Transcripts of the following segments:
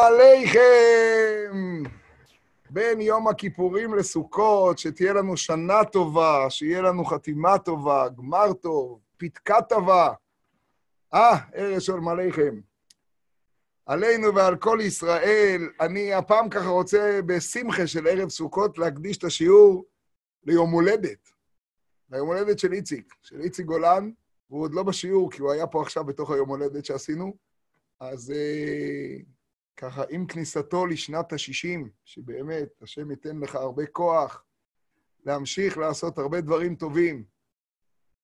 עליכם! בין יום הכיפורים לסוכות, שתהיה לנו שנה טובה, שיהיה לנו חתימה טובה, גמר טוב, פתקה טובה. אה, ערב שלום עליכם. עלינו ועל כל ישראל, אני הפעם ככה רוצה בשמחה של ערב סוכות להקדיש את השיעור ליום הולדת. ליום הולדת של איציק, של איציק גולן, והוא עוד לא בשיעור, כי הוא היה פה עכשיו בתוך היום הולדת שעשינו. אז אה, ככה, עם כניסתו לשנת ה-60, שבאמת, השם ייתן לך הרבה כוח להמשיך לעשות הרבה דברים טובים,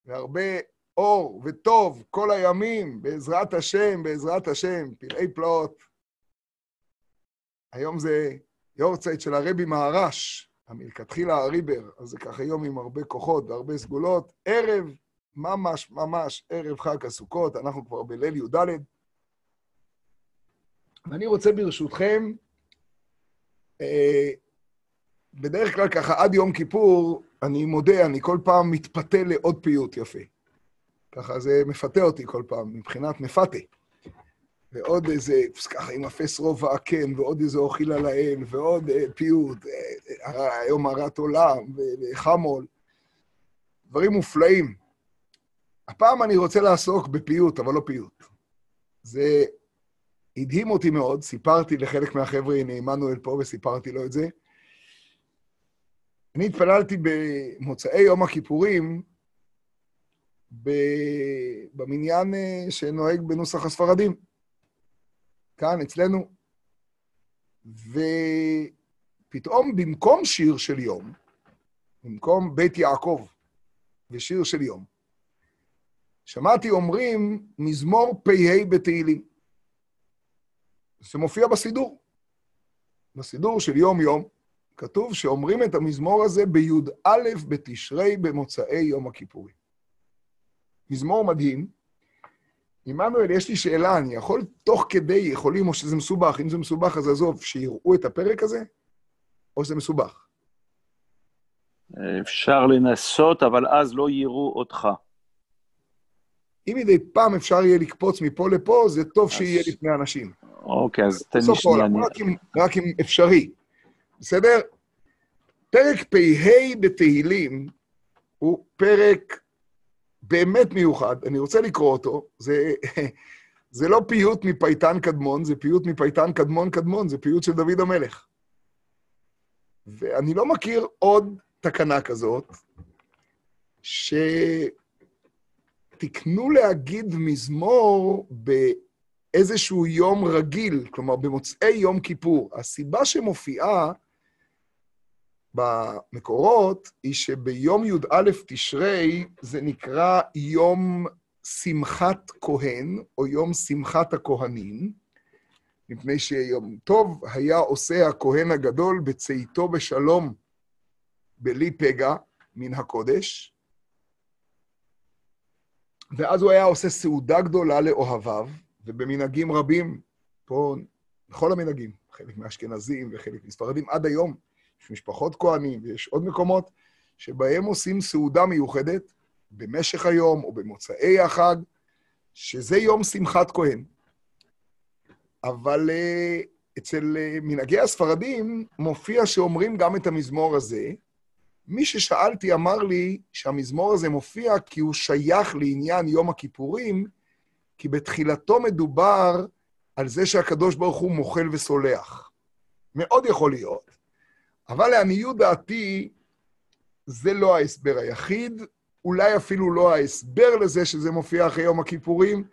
והרבה אור וטוב כל הימים, בעזרת השם, בעזרת השם, פלאי פלאות. היום זה יורצייט של הרבי מהרש, המלכתחילה הריבר, אז זה ככה יום עם הרבה כוחות והרבה סגולות. ערב, ממש ממש ערב חג הסוכות, אנחנו כבר בליל י"ד. ואני רוצה ברשותכם, אה, בדרך כלל ככה עד יום כיפור, אני מודה, אני כל פעם מתפתה לעוד פיוט יפה. ככה זה מפתה אותי כל פעם, מבחינת מפתה. ועוד איזה, ככה עם אפס רובע הקן, ועוד איזה אוכיל על האל, ועוד אה, פיוט, אה, היום הרת עולם, וחמול. דברים מופלאים. הפעם אני רוצה לעסוק בפיוט, אבל לא פיוט. זה הדהים אותי מאוד, סיפרתי לחלק מהחבר'ה, הנה עמנואל פה וסיפרתי לו את זה. אני התפללתי במוצאי יום הכיפורים במניין אה, שנוהג בנוסח הספרדים, כאן, אצלנו. ופתאום במקום שיר של יום, במקום בית יעקב ושיר של יום, שמעתי אומרים מזמור פ"ה בתהילים. זה מופיע בסידור. בסידור של יום-יום, כתוב שאומרים את המזמור הזה בי"א בתשרי במוצאי יום הכיפורים. מזמור מדהים. עמנואל, יש לי שאלה, אני יכול תוך כדי, יכולים, או שזה מסובך, אם זה מסובך אז עזוב, שיראו את הפרק הזה, או שזה מסובך? אפשר לנסות, אבל אז לא יראו אותך. אם מדי פעם אפשר יהיה לקפוץ מפה לפה, זה טוב אז... שיהיה לפני אנשים. אוקיי, אז תן לי שנייה. רק, אם, רק אם אפשרי, בסדר? פרק פ"ה בתהילים הוא פרק באמת מיוחד, אני רוצה לקרוא אותו, זה, זה לא פיוט מפייטן קדמון, זה פיוט מפייטן קדמון קדמון, זה פיוט של דוד המלך. ואני לא מכיר עוד תקנה כזאת, שתקנו להגיד מזמור באיזשהו יום רגיל, כלומר במוצאי יום כיפור. הסיבה שמופיעה במקורות היא שביום י"א תשרי זה נקרא יום שמחת כהן, או יום שמחת הכהנים, מפני שיום טוב היה עושה הכהן הגדול בצאתו בשלום בלי פגע מן הקודש, ואז הוא היה עושה סעודה גדולה לאוהביו, ובמנהגים רבים, פה, בכל המנהגים, חלק מהאשכנזים וחלק מספרדים, עד היום, יש משפחות כהנים ויש עוד מקומות שבהם עושים סעודה מיוחדת במשך היום או במוצאי החג, שזה יום שמחת כהן. אבל uh, אצל uh, מנהגי הספרדים מופיע שאומרים גם את המזמור הזה. מי ששאלתי אמר לי שהמזמור הזה מופיע כי הוא שייך לעניין יום הכיפורים, כי בתחילתו מדובר על זה שהקדוש ברוך הוא מוחל וסולח. מאוד יכול להיות, אבל לעניות דעתי, זה לא ההסבר היחיד, אולי אפילו לא ההסבר לזה שזה מופיע אחרי יום הכיפורים.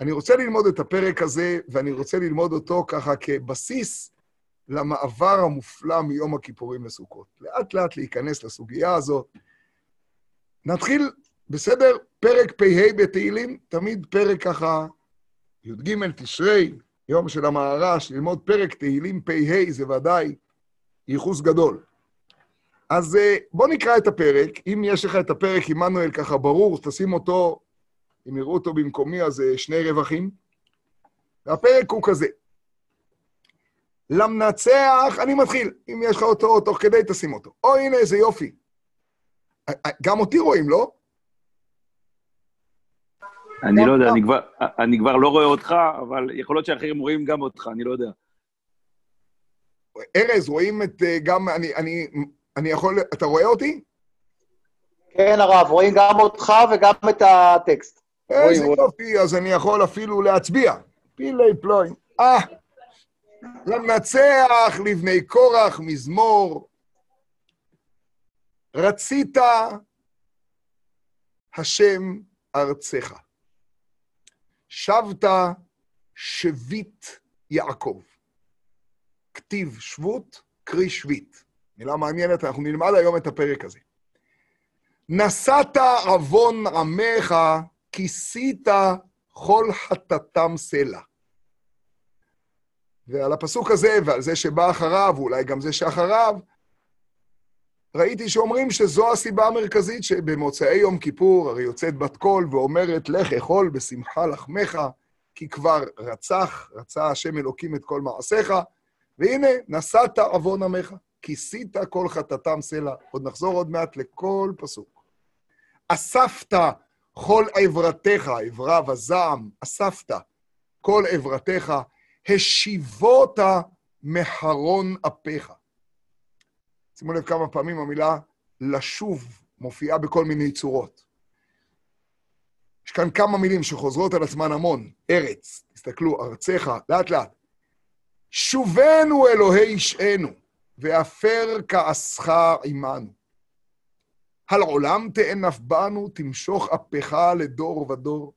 אני רוצה ללמוד את הפרק הזה, ואני רוצה ללמוד אותו ככה כבסיס למעבר המופלא מיום הכיפורים לסוכות. לאט-לאט להיכנס לסוגיה הזאת. נתחיל, בסדר? פרק פ"ה בתהילים, תמיד פרק ככה, י"ג תשרי, יום של המהר"ש, ללמוד פרק תהילים פ"ה זה ודאי ייחוס גדול. אז אה, בוא נקרא את הפרק. אם יש לך את הפרק, עמנואל, ככה ברור, תשים אותו, אם יראו אותו במקומי, אז אה, שני רווחים. והפרק הוא כזה. למנצח, אני מתחיל. אם יש לך אותו תוך כדי, תשים אותו. או, הנה, איזה יופי. גם אותי רואים, לא? אני לא יודע, אני כבר, אני כבר לא רואה אותך, אבל יכול להיות שאחרים רואים גם אותך, אני לא יודע. ארז, רואים את אה, גם, אני, אני, אני יכול, אתה רואה אותי? כן, הרב, רואים גם אותך וגם את הטקסט. איזה יופי, אז אני יכול אפילו להצביע. פילי פלוי. אה, למנצח לבני קורח מזמור. רצית השם ארצך. שבת שביט יעקב. כתיב שבות, קרי שביט. מילה מעניינת, אנחנו נלמד היום את הפרק הזה. נשאת עוון עמך, כיסית כל חטאתם סלע. ועל הפסוק הזה, ועל זה שבא אחריו, ואולי גם זה שאחריו, ראיתי שאומרים שזו הסיבה המרכזית שבמוצאי יום כיפור, הרי יוצאת בת קול ואומרת, לך אכול בשמחה לחמך, כי כבר רצח, רצה השם אלוקים את כל מעשיך, והנה, נשאת עוון עמך, כיסית כל חטאתם סלע. עוד נחזור עוד מעט לכל פסוק. אספת כל עברתך, עברה וזעם, אספת כל עברתך, השיבות מחרון אפיך. שימו לב כמה פעמים המילה לשוב מופיעה בכל מיני צורות. יש כאן כמה מילים שחוזרות על עצמן המון. ארץ, תסתכלו, ארצך, לאט לאט. שובנו אלוהי אישנו, ועפר כעסך עמנו. על עולם תאנף בנו, תמשוך אפך לדור ודור.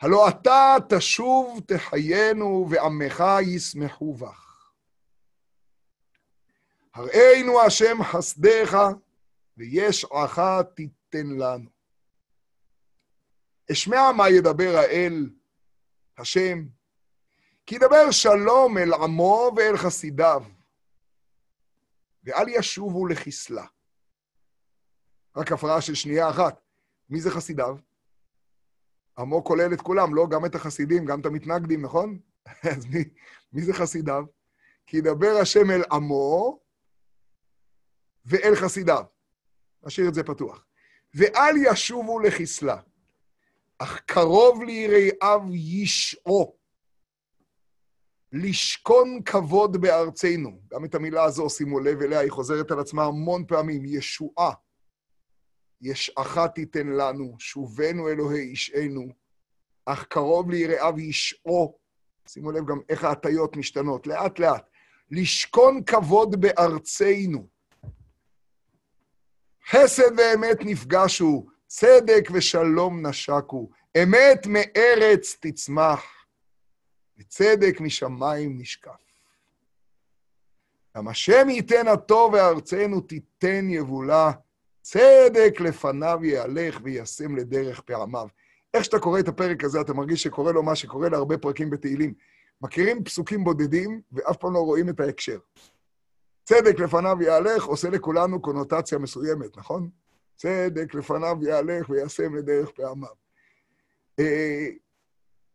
הלא אתה תשוב תחיינו, ועמך ישמחו בך. הראינו השם חסדך, וישעך תיתן לנו. אשמע מה ידבר האל, השם, כי ידבר שלום אל עמו ואל חסידיו, ואל ישובו לחסלה. רק הפרעה של שנייה אחת. מי זה חסידיו? עמו כולל את כולם, לא? גם את החסידים, גם את המתנגדים, נכון? אז מי, מי זה חסידיו? כי ידבר השם אל עמו ואל חסידיו. נשאיר את זה פתוח. ואל ישובו לחסלה, אך קרוב ליראיו ישעו. לשכון כבוד בארצנו. גם את המילה הזו, שימו לב אליה, היא חוזרת על עצמה המון פעמים, ישועה. ישעך תיתן לנו, שובנו אלוהי אישנו, אך קרוב ליראיו ישעו. שימו לב גם איך ההטיות משתנות, לאט-לאט. לשכון כבוד בארצנו. חסד ואמת נפגשו, צדק ושלום נשקו, אמת מארץ תצמח, וצדק משמיים נשקף. גם השם ייתן הטוב וארצנו תיתן יבולה, צדק לפניו יהלך וישם לדרך פעמיו. איך שאתה קורא את הפרק הזה, אתה מרגיש שקורה לו מה שקורה להרבה פרקים בתהילים. מכירים פסוקים בודדים, ואף פעם לא רואים את ההקשר. צדק לפניו יהלך עושה לכולנו קונוטציה מסוימת, נכון? צדק לפניו יהלך וישם לדרך פעמיו. אה,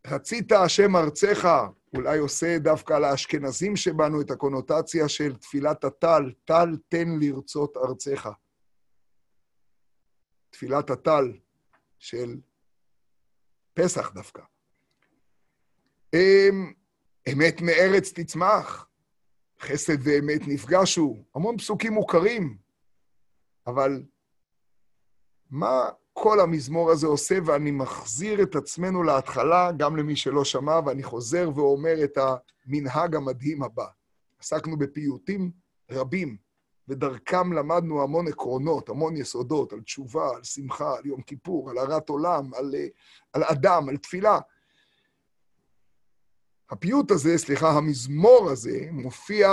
רצית השם ארצך, אולי עושה דווקא לאשכנזים שבנו את הקונוטציה של תפילת הטל, טל תן לרצות ארצך. תפילת הטל של פסח דווקא. אמ, אמת מארץ תצמח, חסד ואמת נפגשו, המון פסוקים מוכרים, אבל מה כל המזמור הזה עושה, ואני מחזיר את עצמנו להתחלה, גם למי שלא שמע, ואני חוזר ואומר את המנהג המדהים הבא. עסקנו בפיוטים רבים, ודרכם למדנו המון עקרונות, המון יסודות, על תשובה, על שמחה, על יום כיפור, על הרת עולם, על, על אדם, על תפילה. הפיוט הזה, סליחה, המזמור הזה, מופיע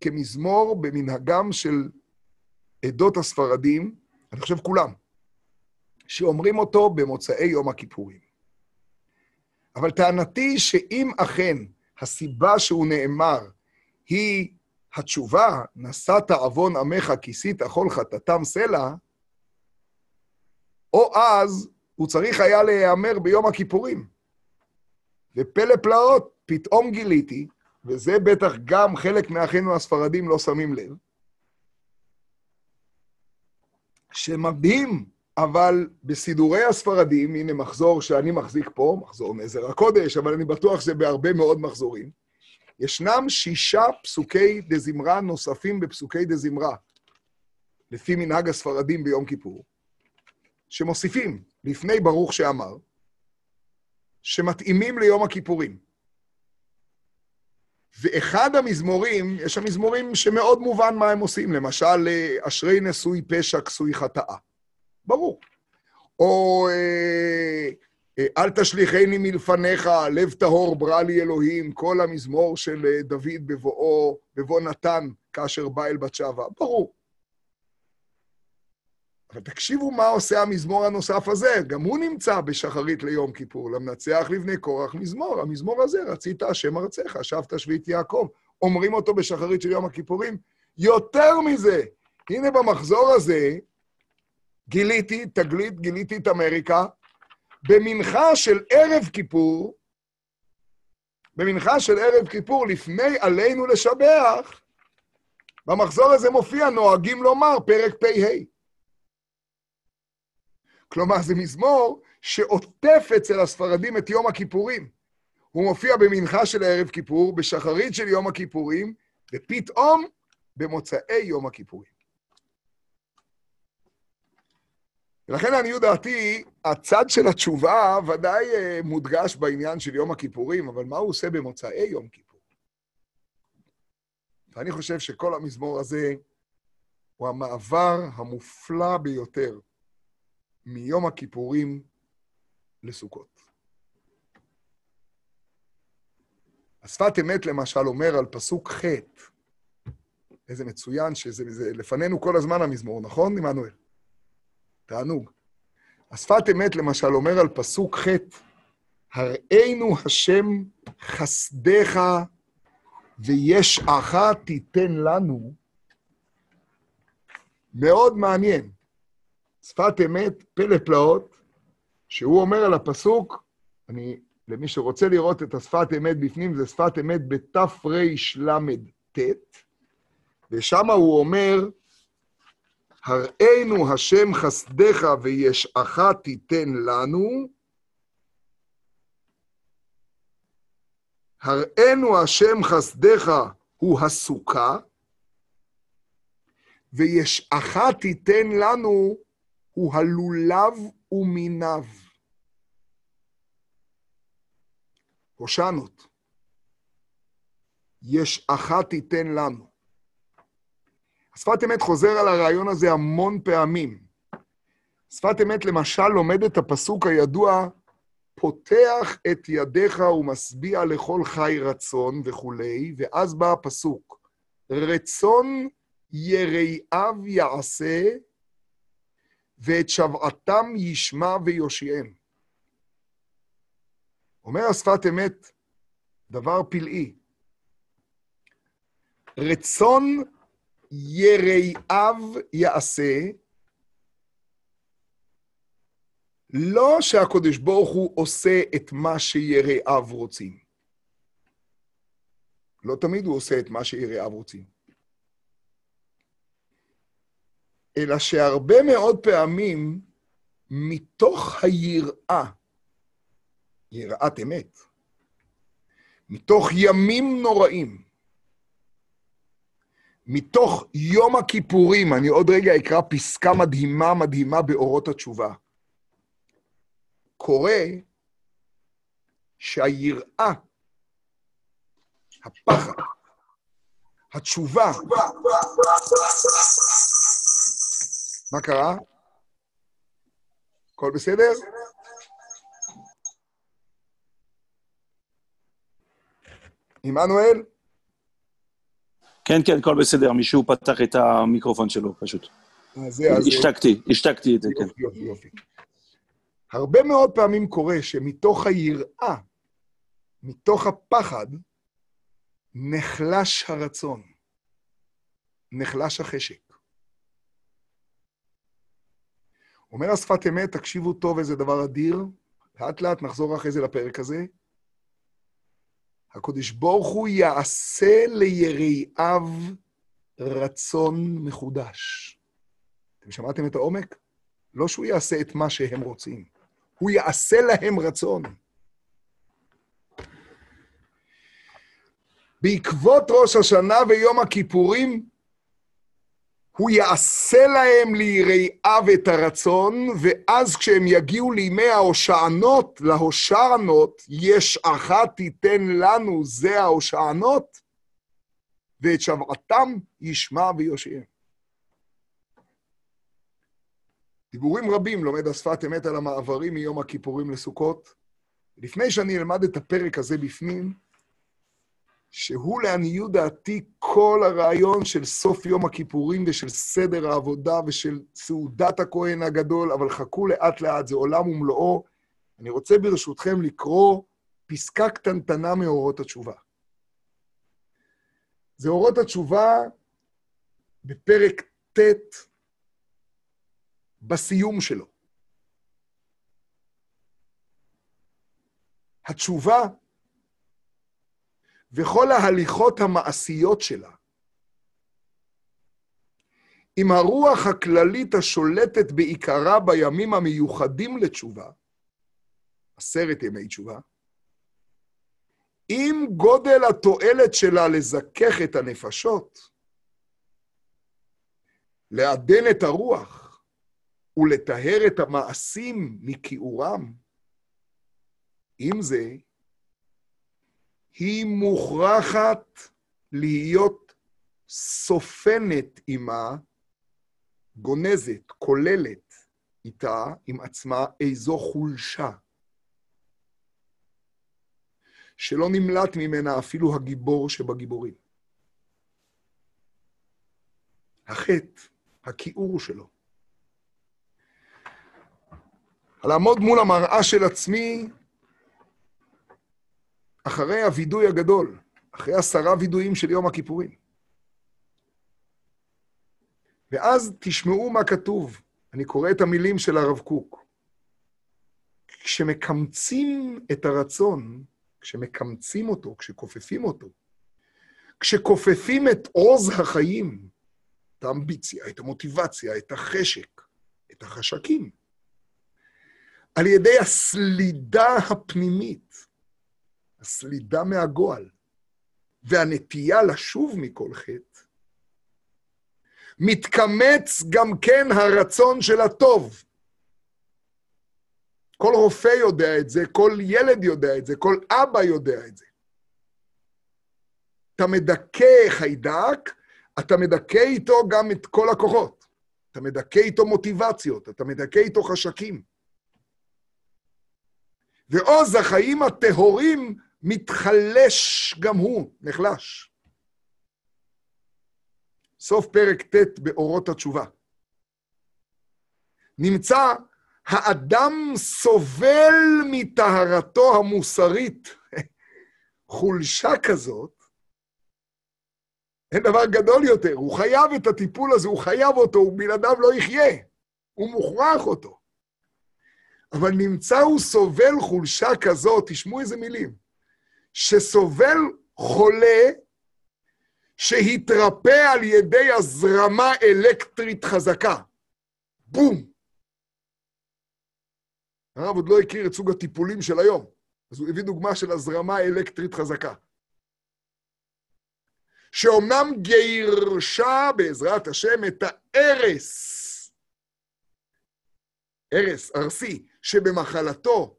כמזמור במנהגם של עדות הספרדים, אני חושב כולם, שאומרים אותו במוצאי יום הכיפורים. אבל טענתי שאם אכן הסיבה שהוא נאמר היא התשובה, נשאת עוון עמך, כיסית כל חטאתם סלע, או אז הוא צריך היה להיאמר ביום הכיפורים. ופלא פלאות, פתאום גיליתי, וזה בטח גם חלק מאחינו הספרדים לא שמים לב, שמדהים, אבל בסידורי הספרדים, הנה מחזור שאני מחזיק פה, מחזור נזר הקודש, אבל אני בטוח שזה בהרבה מאוד מחזורים, ישנם שישה פסוקי דזמרה נוספים בפסוקי דזמרה, לפי מנהג הספרדים ביום כיפור, שמוסיפים, לפני ברוך שאמר, שמתאימים ליום הכיפורים. ואחד המזמורים, יש שם מזמורים שמאוד מובן מה הם עושים, למשל, אשרי נשוי פשע כסוי חטאה. ברור. או אה, אה, אל תשליכני מלפניך, לב טהור ברא לי אלוהים, כל המזמור של אה, דוד בבואו, בבוא נתן, כאשר בא אל בת שבע. ברור. אבל תקשיבו מה עושה המזמור הנוסף הזה, גם הוא נמצא בשחרית ליום כיפור, למנצח לבני קורח מזמור, המזמור הזה, רצית השם ארצך, שבת שביעית יעקב. אומרים אותו בשחרית של יום הכיפורים. יותר מזה, הנה במחזור הזה, גיליתי, תגלית, גיליתי את אמריקה, במנחה של ערב כיפור, במנחה של ערב כיפור, לפני עלינו לשבח, במחזור הזה מופיע, נוהגים לומר, פרק פ"ה. כלומר, זה מזמור שעוטף אצל הספרדים את יום הכיפורים. הוא מופיע במנחה של ערב כיפור, בשחרית של יום הכיפורים, ופתאום במוצאי יום הכיפורים. ולכן לעניות דעתי, הצד של התשובה ודאי אה, מודגש בעניין של יום הכיפורים, אבל מה הוא עושה במוצאי יום כיפור? ואני חושב שכל המזמור הזה הוא המעבר המופלא ביותר מיום הכיפורים לסוכות. השפת אמת למשל אומר על פסוק ח', איזה מצוין שזה זה, לפנינו כל הזמן המזמור, נכון, עמנואל? תענוג. השפת אמת למשל אומר על פסוק ח', הראינו השם חסדך וישעך תיתן לנו. מאוד מעניין. שפת אמת, פלא פלאות, שהוא אומר על הפסוק, אני, למי שרוצה לראות את השפת אמת בפנים, זה שפת אמת בתרל"ט, ושם הוא אומר, הראינו השם חסדך וישעך תיתן לנו, הראינו השם חסדך הוא הסוכה, וישעך תיתן לנו הוא הלולב ומיניו. הושענות. יש אחת תיתן לנו. השפת אמת חוזר על הרעיון הזה המון פעמים. שפת אמת למשל לומד את הפסוק הידוע, פותח את ידיך ומשביע לכל חי רצון וכולי, ואז בא הפסוק, רצון יראיו יעשה, ואת שבעתם ישמע ויושיעם. אומר השפת אמת דבר פלאי. רצון יראיו יעשה, לא שהקדוש ברוך הוא עושה את מה שיראיו רוצים. לא תמיד הוא עושה את מה שיראיו רוצים. אלא שהרבה מאוד פעמים, מתוך היראה, יראת אמת, מתוך ימים נוראים, מתוך יום הכיפורים, אני עוד רגע אקרא פסקה מדהימה מדהימה באורות התשובה. קורה שהיראה, הפחד, התשובה, מה קרה? הכל בסדר? עמנואל? כן, כן, הכל בסדר. מישהו פתח את המיקרופון שלו, פשוט. השתקתי, השתקתי את זה, כן. יופי, יופי. הרבה מאוד פעמים קורה שמתוך היראה, מתוך הפחד, נחלש הרצון, נחלש החשק. אומר השפת אמת, תקשיבו טוב איזה דבר אדיר, לאט לאט נחזור אחרי זה לפרק הזה. הקדוש ברוך הוא יעשה ליראיו רצון מחודש. אתם שמעתם את העומק? לא שהוא יעשה את מה שהם רוצים, הוא יעשה להם רצון. בעקבות ראש השנה ויום הכיפורים, הוא יעשה להם ליראיו את הרצון, ואז כשהם יגיעו לימי ההושענות, להושענות, יש אחת תיתן לנו, זה ההושענות, ואת שבעתם ישמע ויושיע. דיבורים רבים לומד השפת אמת על המעברים מיום הכיפורים לסוכות. לפני שאני אלמד את הפרק הזה בפנים, שהוא לעניות דעתי כל הרעיון של סוף יום הכיפורים ושל סדר העבודה ושל סעודת הכהן הגדול, אבל חכו לאט-לאט, זה עולם ומלואו. אני רוצה ברשותכם לקרוא פסקה קטנטנה מאורות התשובה. זה אורות התשובה בפרק ט', בסיום שלו. התשובה וכל ההליכות המעשיות שלה, עם הרוח הכללית השולטת בעיקרה בימים המיוחדים לתשובה, עשרת ימי תשובה, עם גודל התועלת שלה לזכך את הנפשות, לעדן את הרוח ולטהר את המעשים מכיעורם, עם זה, היא מוכרחת להיות סופנת עימה, גונזת, כוללת איתה, עם עצמה, איזו חולשה. שלא נמלט ממנה אפילו הגיבור שבגיבורים. החטא, הכיעור שלו. לעמוד מול המראה של עצמי אחרי הווידוי הגדול, אחרי עשרה וידויים של יום הכיפורים. ואז תשמעו מה כתוב. אני קורא את המילים של הרב קוק. כשמקמצים את הרצון, כשמקמצים אותו, כשכופפים אותו, כשכופפים את עוז החיים, את האמביציה, את המוטיבציה, את החשק, את החשקים, על ידי הסלידה הפנימית, הסלידה מהגועל, והנטייה לשוב מכל חטא, מתקמץ גם כן הרצון של הטוב. כל רופא יודע את זה, כל ילד יודע את זה, כל אבא יודע את זה. אתה מדכא חיידק, אתה מדכא איתו גם את כל הכוחות. אתה מדכא איתו מוטיבציות, אתה מדכא איתו חשקים. ועוז החיים הטהורים מתחלש גם הוא, נחלש. סוף פרק ט' באורות התשובה. נמצא, האדם סובל מטהרתו המוסרית. חולשה כזאת, אין דבר גדול יותר. הוא חייב את הטיפול הזה, הוא חייב אותו, הוא בלעדיו לא יחיה. הוא מוכרח אותו. אבל נמצא הוא סובל חולשה כזאת, תשמעו איזה מילים. שסובל חולה שהתרפא על ידי הזרמה אלקטרית חזקה. בום! הרב עוד לא הכיר את סוג הטיפולים של היום, אז הוא הביא דוגמה של הזרמה אלקטרית חזקה. שאומנם גירשה בעזרת השם את הארס, ארס, ארסי, שבמחלתו,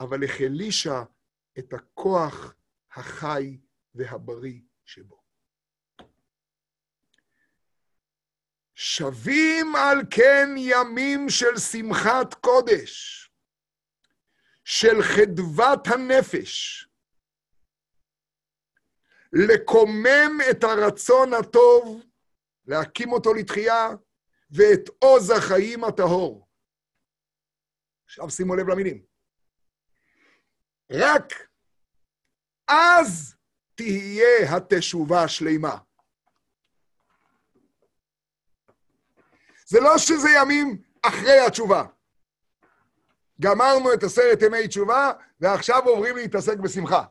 אבל החלישה את הכוח החי והבריא שבו. שבים על כן ימים של שמחת קודש, של חדוות הנפש, לקומם את הרצון הטוב, להקים אותו לתחייה, ואת עוז החיים הטהור. עכשיו שימו לב למילים. רק אז תהיה התשובה שלמה. זה לא שזה ימים אחרי התשובה. גמרנו את עשרת ימי תשובה, ועכשיו עוברים להתעסק בשמחה.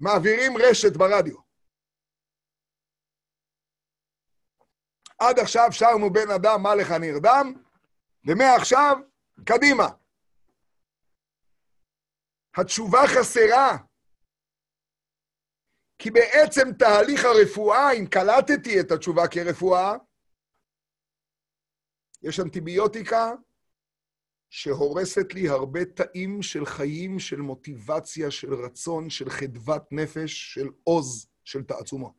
מעבירים רשת ברדיו. עד עכשיו שרנו בן אדם, מה לך נרדם, ומעכשיו, קדימה. התשובה חסרה. כי בעצם תהליך הרפואה, אם קלטתי את התשובה כרפואה, יש אנטיביוטיקה שהורסת לי הרבה תאים של חיים, של מוטיבציה, של רצון, של חדוות נפש, של עוז, של תעצומות.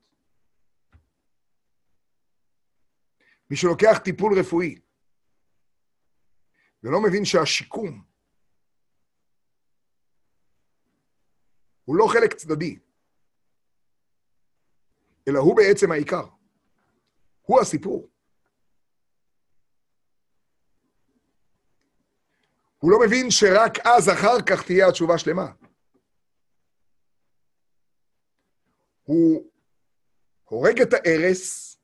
מי שלוקח טיפול רפואי ולא מבין שהשיקום הוא לא חלק צדדי, אלא הוא בעצם העיקר. הוא הסיפור. הוא לא מבין שרק אז, אחר כך, תהיה התשובה שלמה. הוא הורג את הארס,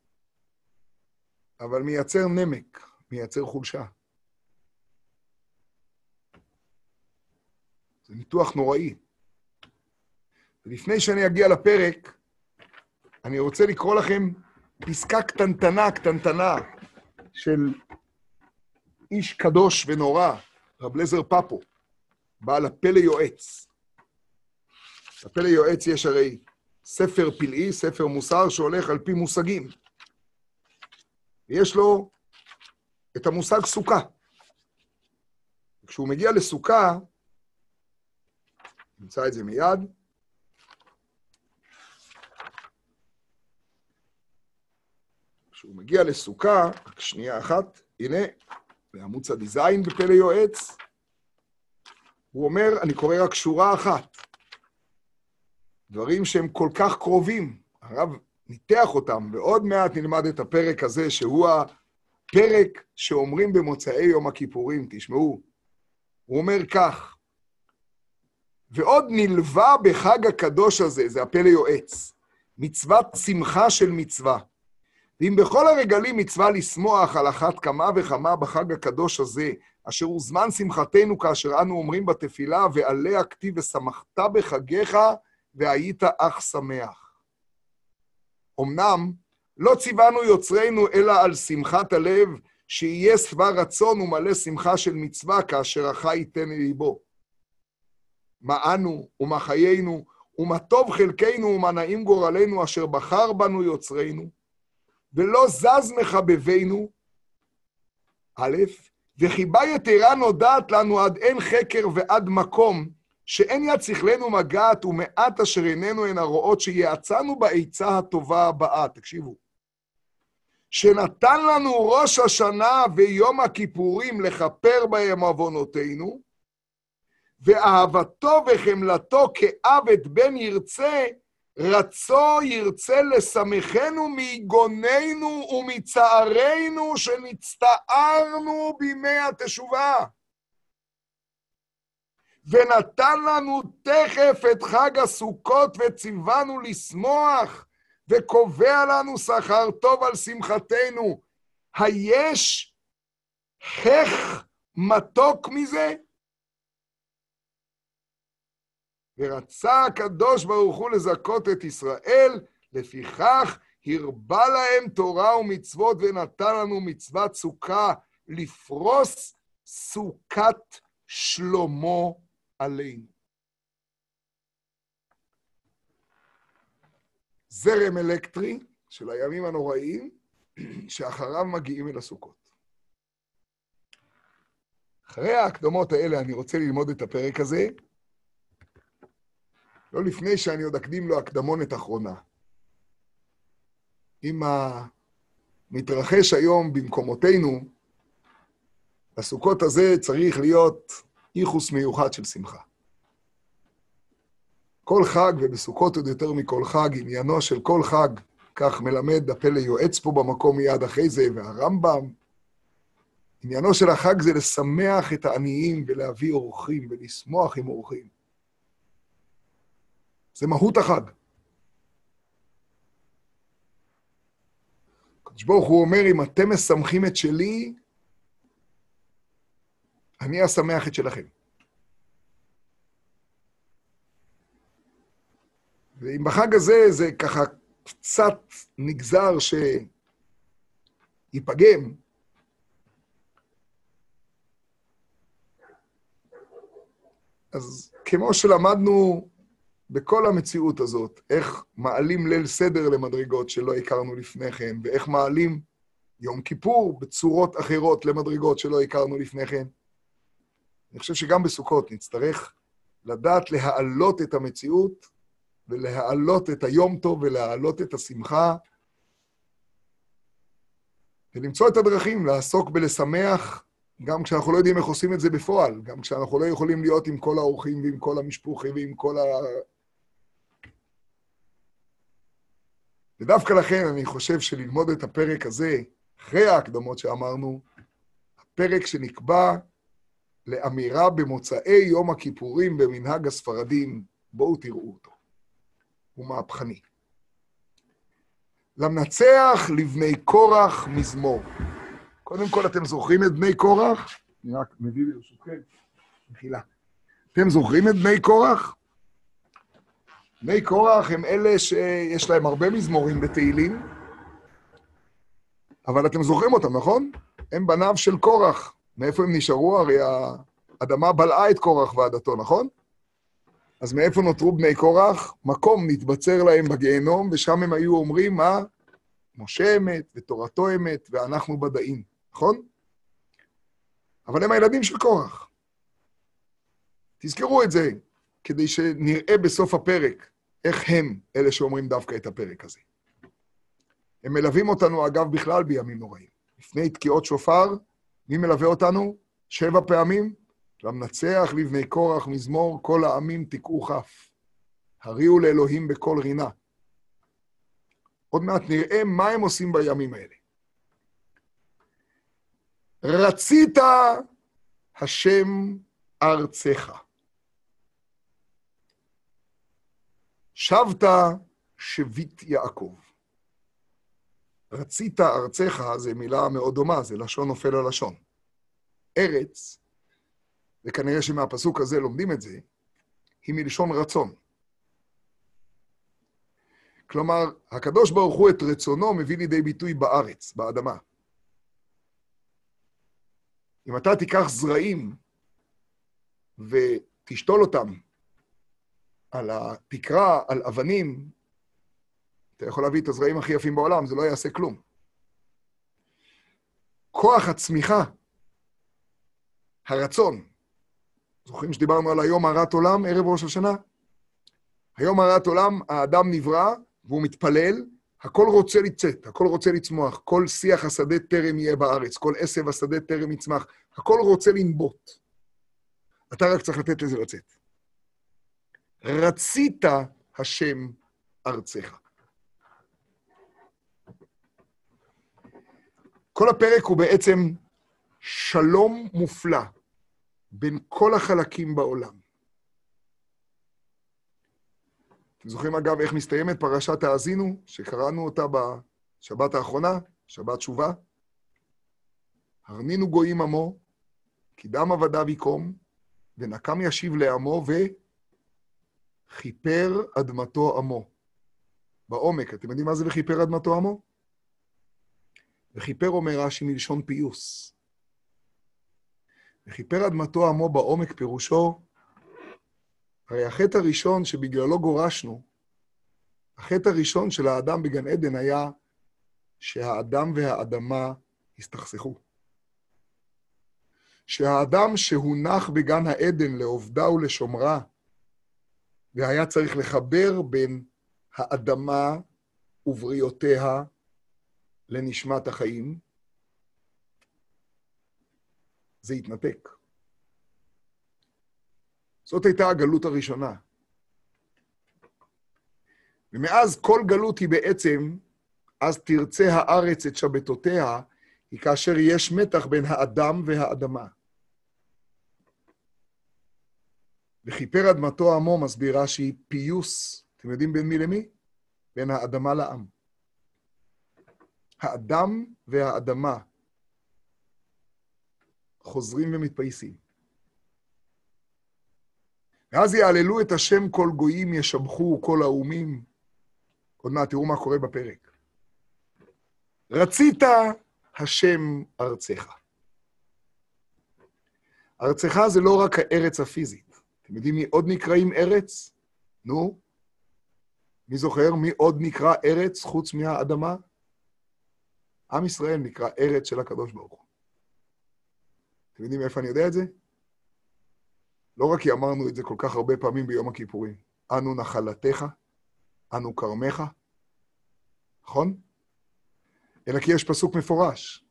אבל מייצר נמק, מייצר חולשה. זה ניתוח נוראי. ולפני שאני אגיע לפרק, אני רוצה לקרוא לכם פסקה קטנטנה, קטנטנה, של איש קדוש ונורא, רב לזר פפו, בעל הפלא יועץ. לפלא יועץ יש הרי ספר פלאי, ספר מוסר, שהולך על פי מושגים. ויש לו את המושג סוכה. כשהוא מגיע לסוכה, נמצא את זה מיד, כשהוא מגיע לסוכה, רק שנייה אחת, הנה, בעמוד צד ז' בפלא יועץ, הוא אומר, אני קורא רק שורה אחת. דברים שהם כל כך קרובים, הרב ניתח אותם, ועוד מעט נלמד את הפרק הזה, שהוא הפרק שאומרים במוצאי יום הכיפורים, תשמעו. הוא אומר כך, ועוד נלווה בחג הקדוש הזה, זה הפלא יועץ, מצוות שמחה של מצווה. ואם בכל הרגלים מצווה לשמוח על אחת כמה וכמה בחג הקדוש הזה, אשר הוא זמן שמחתנו כאשר אנו אומרים בתפילה, ועליה כתיב ושמחת בחגיך והיית אך שמח. אמנם לא ציוונו יוצרנו אלא על שמחת הלב, שיהיה שבע רצון ומלא שמחה של מצווה כאשר החי ייתן ליבו. מה אנו ומה חיינו, ומה טוב חלקנו ומה נעים גורלנו אשר בחר בנו יוצרנו, ולא זז מחבבינו, א', וחיבה יתרה נודעת לנו עד אין חקר ועד מקום, שאין יד שכלנו מגעת ומעט אשר עינינו הן הרואות שיעצנו בעצה הטובה הבאה. תקשיבו. שנתן לנו ראש השנה ויום הכיפורים לכפר בהם עוונותינו, ואהבתו וחמלתו כאב את בן ירצה, רצו ירצה לשמחנו מיגוננו ומצערנו שנצטערנו בימי התשובה. ונתן לנו תכף את חג הסוכות וציוונו לשמוח, וקובע לנו שכר טוב על שמחתנו. היש חך מתוק מזה? ורצה הקדוש ברוך הוא לזכות את ישראל, לפיכך הרבה להם תורה ומצוות ונתן לנו מצוות סוכה, לפרוס סוכת שלמה עלינו. זרם אלקטרי של הימים הנוראים, שאחריו מגיעים אל הסוכות. אחרי ההקדמות האלה אני רוצה ללמוד את הפרק הזה, לא לפני שאני עוד אקדים לו הקדמונת אחרונה. אם המתרחש היום במקומותינו, הסוכות הזה צריך להיות ייחוס מיוחד של שמחה. כל חג, ובסוכות עוד יותר מכל חג, עניינו של כל חג, כך מלמד הפלא יועץ פה במקום מיד אחרי זה, והרמב"ם, עניינו של החג זה לשמח את העניים ולהביא אורחים ולשמוח עם אורחים. זה מהות החג. הקדוש ברוך הוא אומר, אם אתם משמחים את שלי, אני אשמח את שלכם. ואם בחג הזה זה ככה קצת נגזר שיפגם, אז כמו שלמדנו בכל המציאות הזאת, איך מעלים ליל סדר למדרגות שלא הכרנו לפני כן, ואיך מעלים יום כיפור בצורות אחרות למדרגות שלא הכרנו לפני כן. אני חושב שגם בסוכות נצטרך לדעת להעלות את המציאות ולהעלות את היום טוב ולהעלות את השמחה ולמצוא את הדרכים לעסוק בלשמח גם כשאנחנו לא יודעים איך עושים את זה בפועל, גם כשאנחנו לא יכולים להיות עם כל האורחים ועם כל המשפוחים ועם כל ה... ודווקא לכן אני חושב שללמוד את הפרק הזה, אחרי ההקדמות שאמרנו, הפרק שנקבע לאמירה במוצאי יום הכיפורים במנהג הספרדים, בואו תראו אותו. הוא מהפכני. למנצח לבני קורח מזמור. קודם כל, אתם זוכרים את בני קורח? אני רק מביא ברשותכם, מחילה. אתם זוכרים את בני קורח? בני קורח הם אלה שיש להם הרבה מזמורים בתהילים, אבל אתם זוכרים אותם, נכון? הם בניו של קורח. מאיפה הם נשארו? הרי האדמה בלעה את קורח ועדתו, נכון? אז מאיפה נותרו בני קורח? מקום נתבצר להם בגיהנום, ושם הם היו אומרים, מה? משה אמת, ותורתו אמת, ואנחנו בדאים, נכון? אבל הם הילדים של קורח. תזכרו את זה, כדי שנראה בסוף הפרק איך הם אלה שאומרים דווקא את הפרק הזה. הם מלווים אותנו, אגב, בכלל בימים נוראים. לפני תקיעות שופר, מי מלווה אותנו? שבע פעמים? למנצח לבני קורח מזמור, כל העמים תקעו כף. הריעו לאלוהים בקול רינה. עוד מעט נראה מה הם עושים בימים האלה. רצית השם ארצך. שבת שביט יעקב. רצית ארצך זה מילה מאוד דומה, זה לשון נופל על לשון. ארץ, וכנראה שמהפסוק הזה לומדים את זה, היא מלשון רצון. כלומר, הקדוש ברוך הוא את רצונו מביא לידי ביטוי בארץ, באדמה. אם אתה תיקח זרעים ותשתול אותם על התקרה, על אבנים, אתה יכול להביא את הזרעים הכי יפים בעולם, זה לא יעשה כלום. כוח הצמיחה, הרצון, זוכרים שדיברנו על היום הרת עולם, ערב ראש השנה? היום הרת עולם, האדם נברא והוא מתפלל, הכל רוצה לצאת, הכל רוצה לצמוח, כל שיח השדה טרם יהיה בארץ, כל עשב השדה טרם יצמח, הכל רוצה לנבוט. אתה רק צריך לתת לזה לצאת. רצית השם ארצך. כל הפרק הוא בעצם שלום מופלא בין כל החלקים בעולם. אתם זוכרים, אגב, איך מסתיימת פרשת האזינו, שקראנו אותה בשבת האחרונה, שבת תשובה? הרנינו גויים עמו, כי דם עבדיו יקום, ונקם ישיב לעמו, וכיפר אדמתו עמו. בעומק, אתם יודעים מה זה וכיפר אדמתו עמו? וכיפר אומר רש"י מלשון פיוס. וכיפר אדמתו עמו בעומק פירושו הרי החטא הראשון שבגללו גורשנו, החטא הראשון של האדם בגן עדן היה שהאדם והאדמה הסתכסכו. שהאדם שהונח בגן העדן לעובדה ולשומרה, והיה צריך לחבר בין האדמה ובריאותיה לנשמת החיים, זה התנתק. זאת הייתה הגלות הראשונה. ומאז כל גלות היא בעצם, אז תרצה הארץ את שבתותיה, היא כאשר יש מתח בין האדם והאדמה. וכיפר אדמתו עמו מסבירה שהיא פיוס, אתם יודעים בין מי למי? בין האדמה לעם. האדם והאדמה חוזרים ומתפייסים. ואז יעללו את השם כל גויים, ישבחו כל האומים. עוד מעט תראו מה קורה בפרק. רצית השם ארצך. ארצך זה לא רק הארץ הפיזית. אתם יודעים מי עוד נקראים ארץ? נו, מי זוכר? מי עוד נקרא ארץ חוץ מהאדמה? עם ישראל נקרא ארץ של הקדוש ברוך הוא. אתם יודעים מאיפה אני יודע את זה? לא רק כי אמרנו את זה כל כך הרבה פעמים ביום הכיפורים. אנו נחלתך, אנו כרמך, נכון? אלא כי יש פסוק מפורש.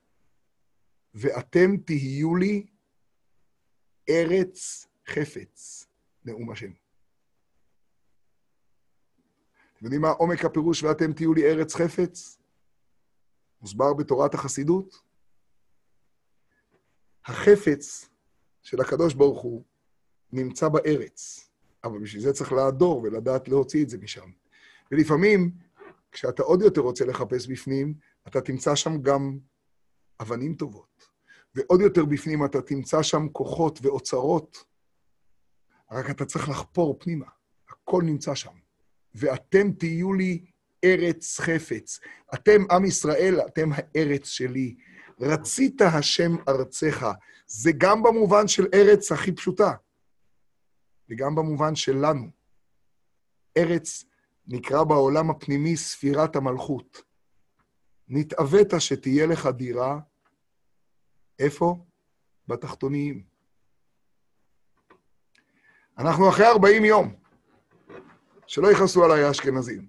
ואתם תהיו לי ארץ חפץ, נאום השם. אתם יודעים מה עומק הפירוש ואתם תהיו לי ארץ חפץ? מוסבר בתורת החסידות. החפץ של הקדוש ברוך הוא נמצא בארץ, אבל בשביל זה צריך לעדור ולדעת להוציא את זה משם. ולפעמים, כשאתה עוד יותר רוצה לחפש בפנים, אתה תמצא שם גם אבנים טובות. ועוד יותר בפנים אתה תמצא שם כוחות ואוצרות, רק אתה צריך לחפור פנימה. הכל נמצא שם. ואתם תהיו לי ארץ חפץ. אתם עם ישראל, אתם הארץ שלי. רצית השם ארצך. זה גם במובן של ארץ הכי פשוטה, וגם במובן שלנו. ארץ נקרא בעולם הפנימי ספירת המלכות. נתעוות שתהיה לך דירה, איפה? בתחתוניים. אנחנו אחרי 40 יום. שלא יכעסו עליי האשכנזים.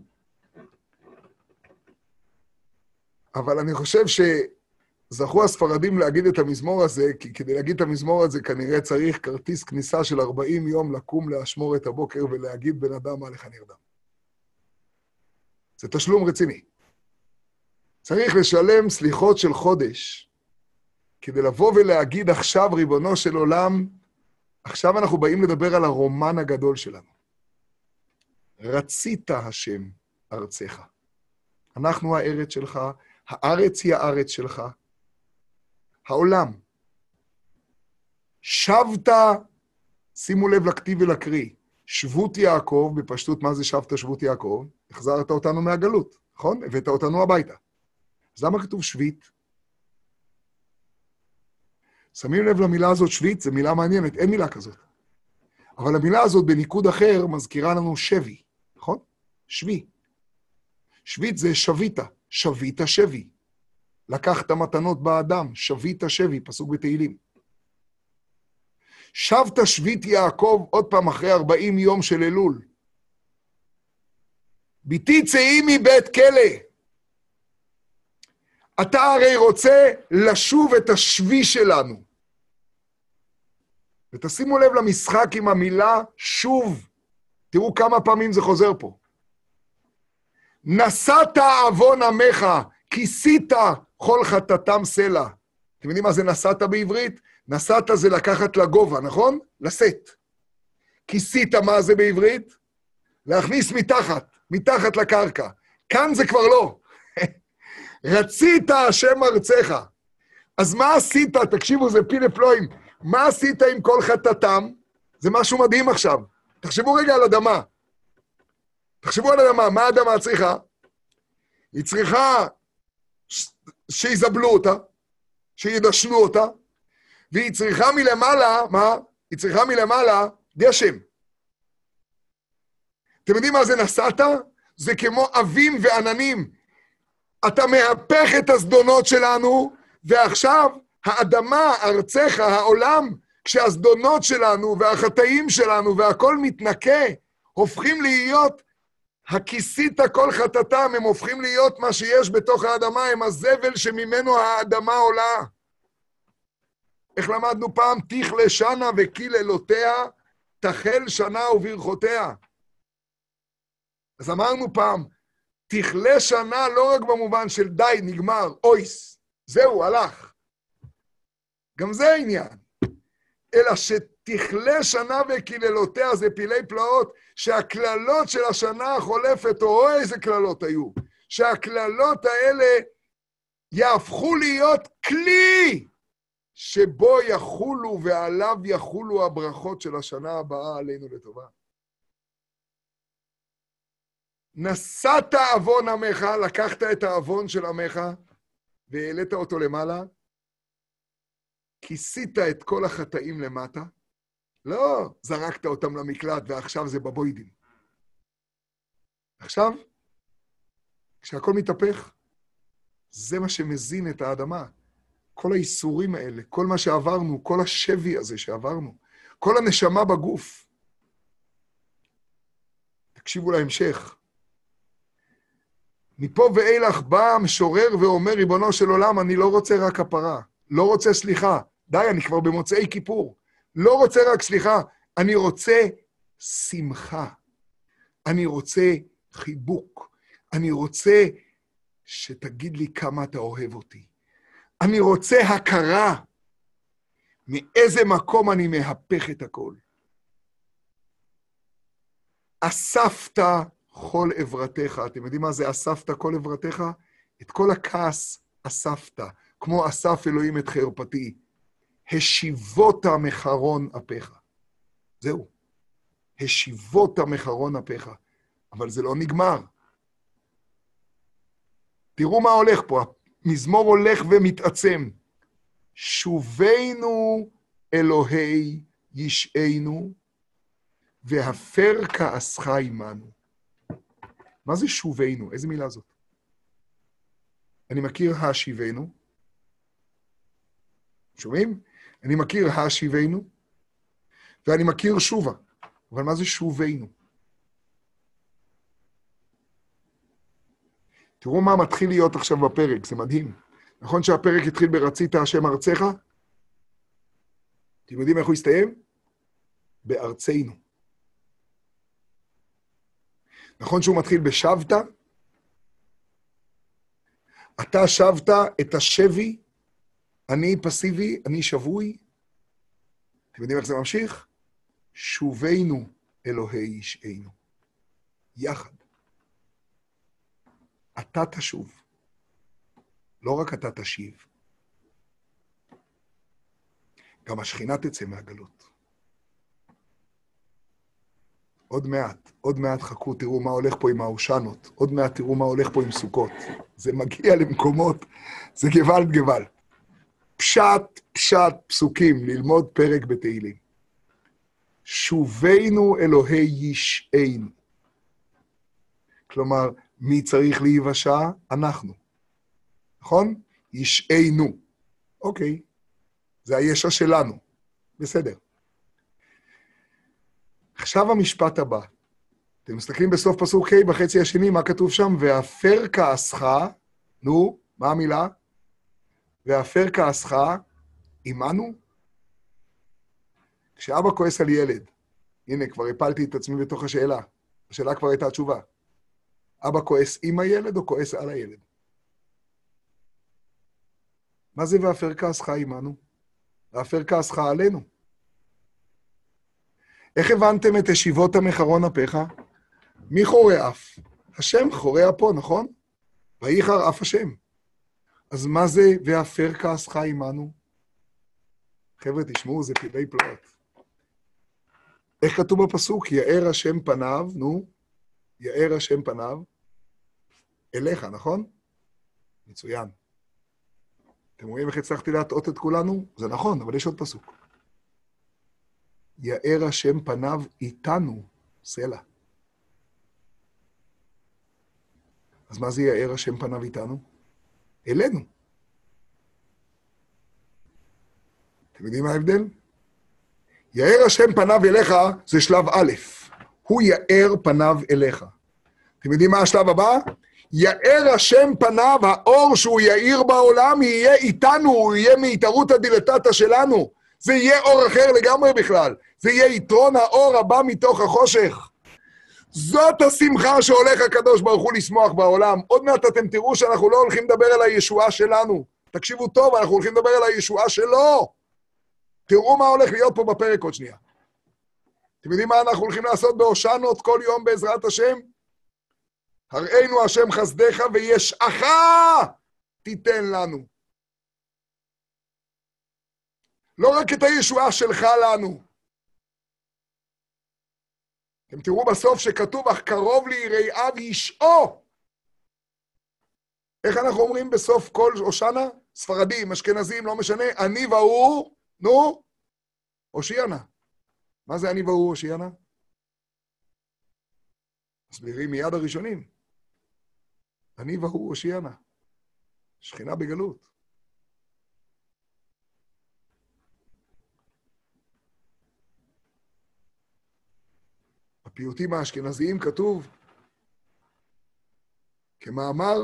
אבל אני חושב שזכו הספרדים להגיד את המזמור הזה, כי כדי להגיד את המזמור הזה כנראה צריך כרטיס כניסה של 40 יום לקום לאשמור את הבוקר ולהגיד בן אדם מה לך נרדם. זה תשלום רציני. צריך לשלם סליחות של חודש כדי לבוא ולהגיד עכשיו, ריבונו של עולם, עכשיו אנחנו באים לדבר על הרומן הגדול שלנו. רצית השם ארצך. אנחנו הארץ שלך, הארץ היא הארץ שלך. העולם. שבת, שימו לב לכתיב ולקריא, שבות יעקב, בפשטות מה זה שבת שבות יעקב? החזרת אותנו מהגלות, נכון? הבאת אותנו הביתה. אז למה כתוב שביט? שמים לב למילה הזאת שביט, זו מילה מעניינת, אין מילה כזאת. אבל המילה הזאת בניקוד אחר מזכירה לנו שבי. נכון? שבי. שביט זה שביתה, שביתה שבי. לקחת מתנות באדם, שביתה שבי, פסוק בתהילים. שבת שביט יעקב עוד פעם אחרי 40 יום של אלול. ביתי צאי מבית כלא. אתה הרי רוצה לשוב את השבי שלנו. ותשימו לב למשחק עם המילה שוב. תראו כמה פעמים זה חוזר פה. נשאת עוון עמך, כיסית כל חטאתם סלע. אתם יודעים מה זה נשאת בעברית? נשאת זה לקחת לגובה, נכון? לשאת. כיסית, מה זה בעברית? להכניס מתחת, מתחת לקרקע. כאן זה כבר לא. רצית השם ארצך. אז מה עשית? תקשיבו, זה פילה פלואים. מה עשית עם כל חטאתם? זה משהו מדהים עכשיו. תחשבו רגע על אדמה. תחשבו על אדמה, מה האדמה צריכה? היא צריכה שיזבלו אותה, שידשנו אותה, והיא צריכה מלמעלה, מה? היא צריכה מלמעלה גשם. אתם יודעים מה זה נסעת? זה כמו אבים ועננים. אתה מהפך את הזדונות שלנו, ועכשיו האדמה, ארצך, העולם, כשהזדונות שלנו והחטאים שלנו והכל מתנקה, הופכים להיות, הכיסית כל חטאתם, הם הופכים להיות מה שיש בתוך האדמה, הם הזבל שממנו האדמה עולה. איך למדנו פעם? תכלה שנה וקיללותיה, תחל שנה וברכותיה. אז אמרנו פעם, תכלה שנה לא רק במובן של די, נגמר, אויס, זהו, הלך. גם זה העניין. אלא שתכלה שנה וקללותיה, זה פילי פלאות, שהקללות של השנה החולפת, או איזה קללות היו, שהקללות האלה יהפכו להיות כלי שבו יחולו ועליו יחולו הברכות של השנה הבאה עלינו לטובה. נשאת עוון עמך, לקחת את העוון של עמך והעלית אותו למעלה, כיסית את כל החטאים למטה, לא זרקת אותם למקלט ועכשיו זה בבוידים. עכשיו, כשהכול מתהפך, זה מה שמזין את האדמה. כל האיסורים האלה, כל מה שעברנו, כל השבי הזה שעברנו, כל הנשמה בגוף. תקשיבו להמשך. מפה ואילך בא המשורר ואומר, ריבונו של עולם, אני לא רוצה רק כפרה, לא רוצה סליחה. די, אני כבר במוצאי כיפור. לא רוצה רק סליחה, אני רוצה שמחה. אני רוצה חיבוק. אני רוצה שתגיד לי כמה אתה אוהב אותי. אני רוצה הכרה מאיזה מקום אני מהפך את הכל. אספת כל עברתך. אתם יודעים מה זה אספת כל עברתך? את כל הכעס אספת, כמו אסף אלוהים את חרפתי. השיבות מחרון אפיך. זהו. השיבות מחרון אפיך. אבל זה לא נגמר. תראו מה הולך פה, המזמור הולך ומתעצם. שובנו אלוהי ישענו, והפר כעסך עמנו. מה זה שובנו? איזה מילה זאת? אני מכיר השיבנו. שומעים? אני מכיר השיבנו, ואני מכיר שובה. אבל מה זה שובנו? תראו מה מתחיל להיות עכשיו בפרק, זה מדהים. נכון שהפרק התחיל ברצית השם ארצך? אתם יודעים איך הוא הסתיים? בארצנו. נכון שהוא מתחיל בשבת? אתה שבת את השבי, אני פסיבי, אני שבוי. אתם יודעים איך זה ממשיך? שובנו אלוהי ישענו. יחד. אתה תשוב. לא רק אתה תשיב, גם השכינה תצא מהגלות. עוד מעט, עוד מעט חכו, תראו מה הולך פה עם האושנות, עוד מעט תראו מה הולך פה עם סוכות. זה מגיע למקומות, זה גוואלד גוואלד. פשט, פשט, פסוקים, ללמוד פרק בתהילים. שובנו אלוהי ישענו. כלומר, מי צריך להיוושע? אנחנו. נכון? ישענו. אוקיי, זה הישע שלנו. בסדר. עכשיו המשפט הבא. אתם מסתכלים בסוף פסוק ה' בחצי השני, מה כתוב שם? והפר כעסך, נו, מה המילה? והפר כעסך עמנו? כשאבא כועס על ילד, הנה, כבר הפלתי את עצמי בתוך השאלה. השאלה כבר הייתה התשובה. אבא כועס עם הילד או כועס על הילד? מה זה והפר כעסך עמנו? והפר כעסך עלינו. איך הבנתם את ישיבות המחרון אפיך? מי חורע אף? השם חורע פה, נכון? וייחר אף השם. אז מה זה והפר כעסך עמנו? חבר'ה, תשמעו, זה פלאי פלאות. איך כתוב בפסוק? יאר השם פניו, נו, יאר השם פניו אליך, נכון? מצוין. אתם רואים איך הצלחתי להטעות את כולנו? זה נכון, אבל יש עוד פסוק. יאר השם פניו איתנו, סלע. אז מה זה יאר השם פניו איתנו? אלינו. אתם יודעים מה ההבדל? יאר השם פניו אליך זה שלב א', הוא יאר פניו אליך. אתם יודעים מה השלב הבא? יאר השם פניו, האור שהוא יאיר בעולם יהיה איתנו, הוא יהיה מהתערותא דילתתא שלנו. זה יהיה אור אחר לגמרי בכלל. זה יהיה יתרון האור הבא מתוך החושך. זאת השמחה שהולך הקדוש ברוך הוא לשמוח בעולם. עוד מעט אתם תראו שאנחנו לא הולכים לדבר על הישועה שלנו. תקשיבו טוב, אנחנו הולכים לדבר על הישועה שלו. תראו מה הולך להיות פה בפרק עוד שנייה. אתם יודעים מה אנחנו הולכים לעשות בהושענות כל יום בעזרת השם? הראינו השם חסדיך וישעך תיתן לנו. לא רק את הישועה שלך לנו. אתם תראו בסוף שכתוב, אך קרוב ליראיו ישעו. איך אנחנו אומרים בסוף כל הושענא? ספרדים, אשכנזים, לא משנה, אני והוא, נו, הושיענה. מה זה אני והוא הושיענה? מסבירים מיד הראשונים. אני והוא הושיענה. שכינה בגלות. בפיוטים האשכנזיים כתוב, כמאמר,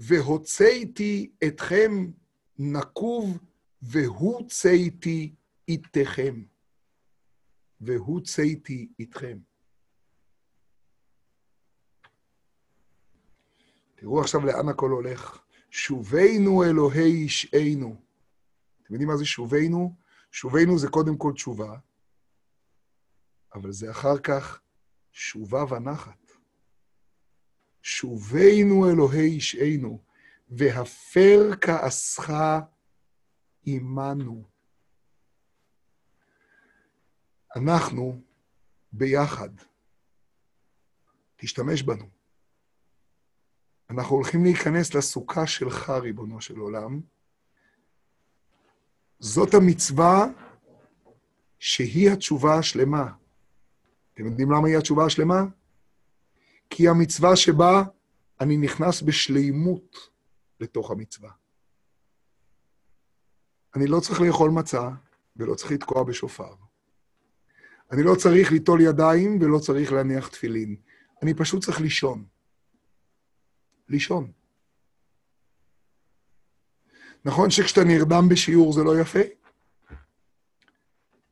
והוצאתי אתכם נקוב והוצאתי איתכם. והוצאתי איתכם. תראו עכשיו לאן הכל הולך. שובנו אלוהי אישנו. אתם יודעים מה זה שובנו? שובנו זה קודם כל תשובה, אבל זה אחר כך שובה ונחת. שובנו אלוהי אישנו, והפר כעסך עמנו. אנחנו ביחד. תשתמש בנו. אנחנו הולכים להיכנס לסוכה שלך, ריבונו של עולם. זאת המצווה שהיא התשובה השלמה. אתם יודעים למה היא התשובה השלמה? כי המצווה שבה אני נכנס בשלימות לתוך המצווה. אני לא צריך לאכול מצה ולא צריך לתקוע בשופר. אני לא צריך ליטול ידיים ולא צריך להניח תפילין. אני פשוט צריך לישון. לישון. נכון שכשאתה נרדם בשיעור זה לא יפה,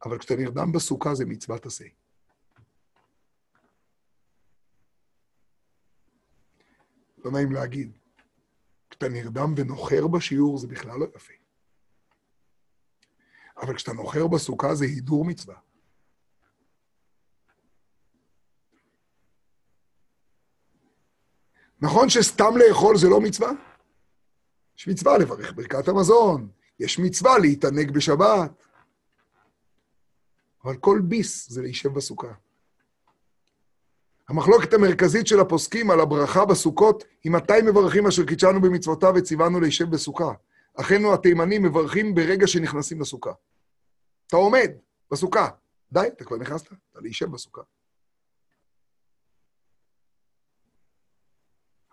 אבל כשאתה נרדם בסוכה זה מצוות עשה. לא נעים להגיד. כשאתה נרדם ונוחר בשיעור זה בכלל לא יפה. אבל כשאתה נוחר בסוכה זה הידור מצווה. נכון שסתם לאכול זה לא מצווה? יש מצווה לברך ברכת המזון, יש מצווה להתענג בשבת, אבל כל ביס זה להישב בסוכה. המחלוקת המרכזית של הפוסקים על הברכה בסוכות היא מתי מברכים אשר קידשנו במצוותיו וציוונו להישב בסוכה. אחינו התימנים מברכים ברגע שנכנסים לסוכה. אתה עומד בסוכה, די, אתה כבר נכנסת, אתה להישב בסוכה.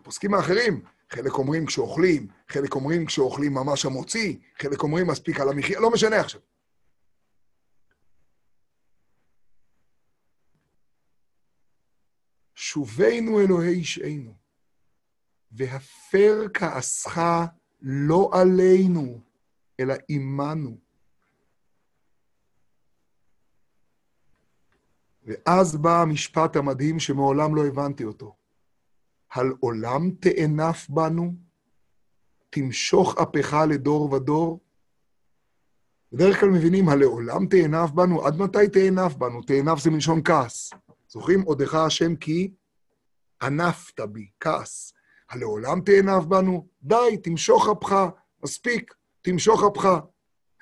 הפוסקים האחרים, חלק אומרים כשאוכלים, חלק אומרים כשאוכלים ממש המוציא, חלק אומרים מספיק על המחיה, לא משנה עכשיו. שובנו אלוהי אישנו, והפר כעסך לא עלינו, אלא עמנו. ואז בא המשפט המדהים שמעולם לא הבנתי אותו. על עולם תאנף בנו, תמשוך אפך לדור ודור. בדרך כלל מבינים, הלעולם תאנף בנו, עד מתי תאנף בנו? תאנף זה מלשון כעס. זוכרים? עודך השם כי ענפת בי, כעס. הלעולם תאנף בנו? די, תמשוך אפך, מספיק, תמשוך אפך.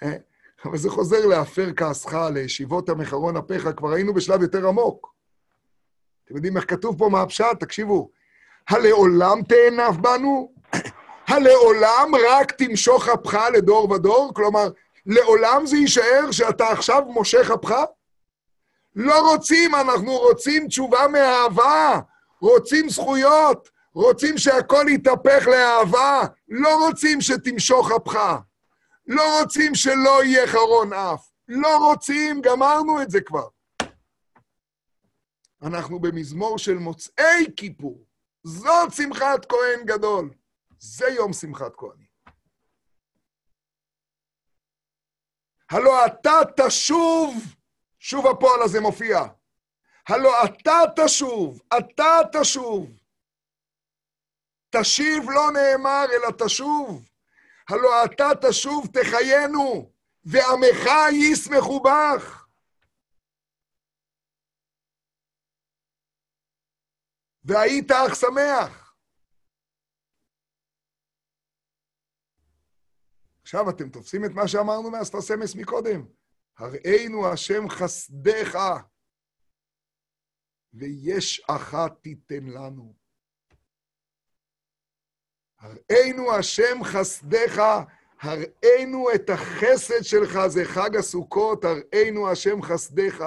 אה? אבל זה חוזר להפר כעסך, לישיבות המחרון אפיך, כבר היינו בשלב יותר עמוק. אתם יודעים איך כתוב פה מה הפשט? תקשיבו, הלעולם תאנף בנו? הלעולם רק תמשוך אפך לדור ודור? כלומר, לעולם זה יישאר שאתה עכשיו מושך אפך? לא רוצים, אנחנו רוצים תשובה מאהבה, רוצים זכויות, רוצים שהכל יתהפך לאהבה, לא רוצים שתמשוך אפך, לא רוצים שלא יהיה חרון אף, לא רוצים, גמרנו את זה כבר. אנחנו במזמור של מוצאי כיפור. זאת שמחת כהן גדול. זה יום שמחת כהנים. הלא אתה תשוב, שוב הפועל הזה מופיע. הלא אתה תשוב, אתה תשוב. תשיב לא נאמר, אלא תשוב. הלא אתה תשוב תחיינו, ועמך ישמחו בך. והיית אך שמח. עכשיו אתם תופסים את מה שאמרנו מהספרסמס מקודם. הראינו השם חסדך, ויש אחת תיתן לנו. הראינו השם חסדך, הראינו את החסד שלך, זה חג הסוכות, הראינו השם חסדך.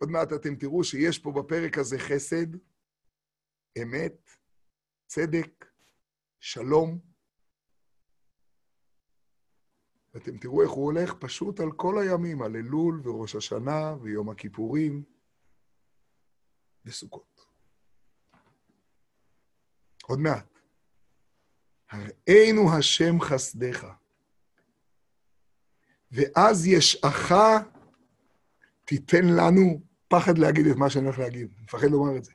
עוד מעט אתם תראו שיש פה בפרק הזה חסד, אמת, צדק, שלום. ואתם תראו איך הוא הולך פשוט על כל הימים, על אלול וראש השנה ויום הכיפורים וסוכות. עוד מעט. הראינו השם חסדך, ואז ישעך תיתן לנו פחד להגיד את מה שאני הולך להגיד, מפחד לומר את זה.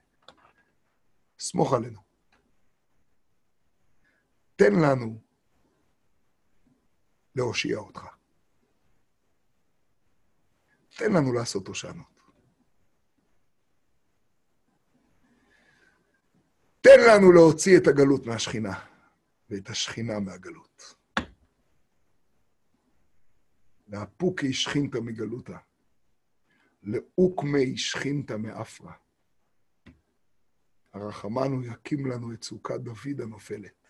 סמוך עלינו. תן לנו להושיע אותך. תן לנו לעשות הושענות. תן לנו להוציא את הגלות מהשכינה, ואת השכינה מהגלות. לאפוקי שכינתא מגלותא, לאוקמי שכינתא מאפרה. הרחמנו יקים לנו את סוכת דוד הנופלת.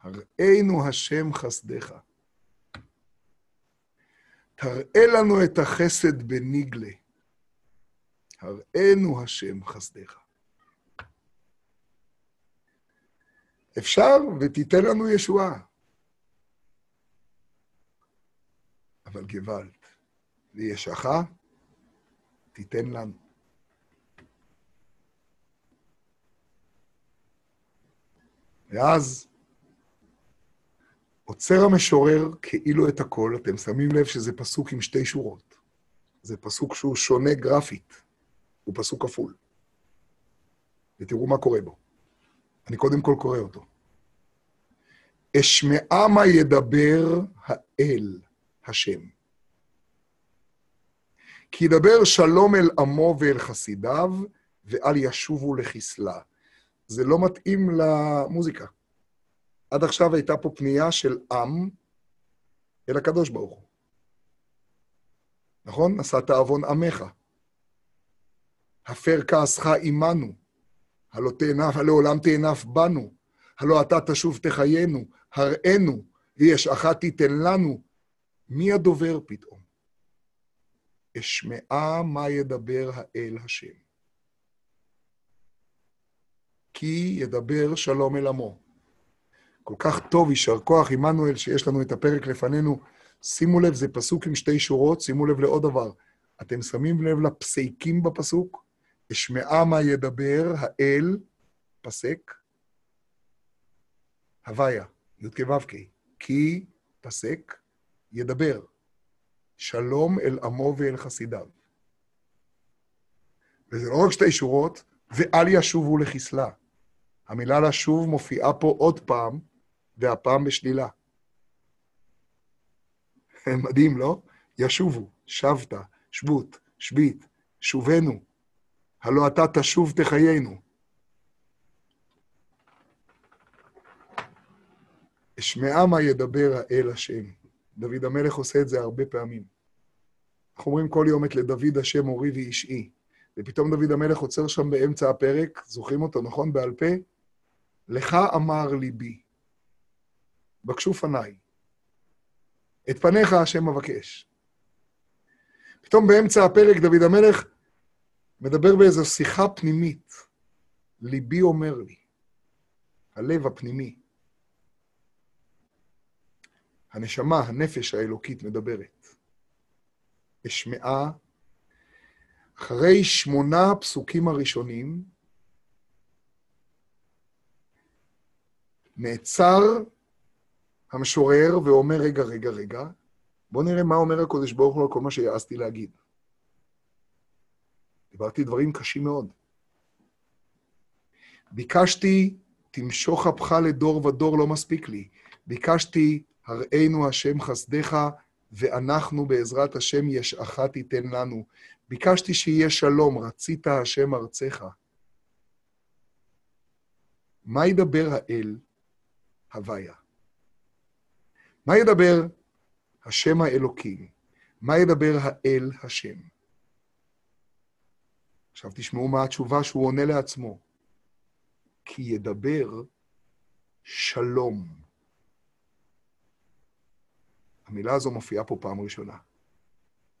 הראינו השם חסדך. תראה לנו את החסד בניגלה. הראינו השם חסדך. אפשר ותיתן לנו ישועה. אבל גוואלד, וישך תיתן לנו. ואז עוצר המשורר כאילו את הכל, אתם שמים לב שזה פסוק עם שתי שורות. זה פסוק שהוא שונה גרפית, הוא פסוק כפול. ותראו מה קורה בו. אני קודם כל קורא אותו. אשמעה מה ידבר האל, השם. כי ידבר שלום אל עמו ואל חסידיו, ואל ישובו לחסלה. זה לא מתאים למוזיקה. עד עכשיו הייתה פה פנייה של עם אל הקדוש ברוך הוא. נכון? נשאת עוון עמך. הפר כעסך עמנו. הלא תאנף, הלעולם תאנף בנו. הלא אתה תשוב תחיינו, הראינו, ויש אחת תיתן לנו. מי הדובר פתאום? אשמעה מה ידבר האל השם. כי ידבר שלום אל עמו. כל כך טוב, יישר כוח, עמנואל, שיש לנו את הפרק לפנינו. שימו לב, זה פסוק עם שתי שורות, שימו לב לעוד דבר. אתם שמים לב לפסיקים בפסוק? אשמעה מה ידבר האל, פסק, הוויה, י"ק ו"ק, כי פסק, ידבר. שלום אל עמו ואל חסידיו. וזה לא רק שתי שורות, ואל ישובו לחסלה. המילה לשוב מופיעה פה עוד פעם, והפעם בשלילה. מדהים, לא? ישובו, שבת, שבות, שביט, שובנו. הלא אתה תשוב תחיינו. אשמעה מה ידבר האל השם. דוד המלך עושה את זה הרבה פעמים. אנחנו אומרים כל יום את לדוד השם מורי ואישי, ופתאום דוד המלך עוצר שם באמצע הפרק, זוכרים אותו, נכון? בעל פה? לך אמר ליבי, בקשו פניי, את פניך השם אבקש. פתאום באמצע הפרק דוד המלך מדבר באיזו שיחה פנימית. ליבי אומר לי, הלב הפנימי. הנשמה, הנפש האלוקית מדברת. אשמעה, אחרי שמונה הפסוקים הראשונים, נעצר המשורר ואומר, רגע, רגע, רגע, בואו נראה מה אומר הקודש ברוך הוא על כל מה שיעזתי להגיד. דיברתי דברים קשים מאוד. ביקשתי, תמשוך אפך לדור ודור לא מספיק לי. ביקשתי, הראינו השם חסדך, ואנחנו בעזרת השם ישעך תיתן לנו. ביקשתי שיהיה שלום, רצית השם ארצך. מה ידבר האל? הוויה. מה ידבר השם האלוקים? מה ידבר האל השם? עכשיו תשמעו מה התשובה שהוא עונה לעצמו. כי ידבר שלום. המילה הזו מופיעה פה פעם ראשונה.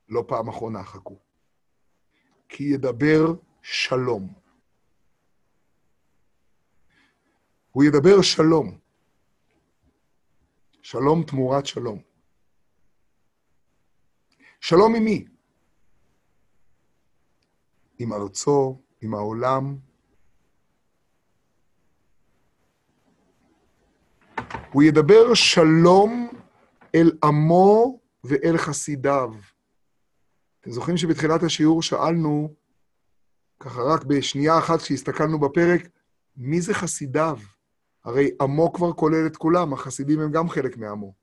לא פעם אחרונה, חכו. כי ידבר שלום. הוא ידבר שלום. שלום תמורת שלום. שלום עם מי? עם ארצו, עם העולם. הוא ידבר שלום אל עמו ואל חסידיו. אתם זוכרים שבתחילת השיעור שאלנו, ככה רק בשנייה אחת כשהסתכלנו בפרק, מי זה חסידיו? הרי עמו כבר כולל את כולם, החסידים הם גם חלק מעמו.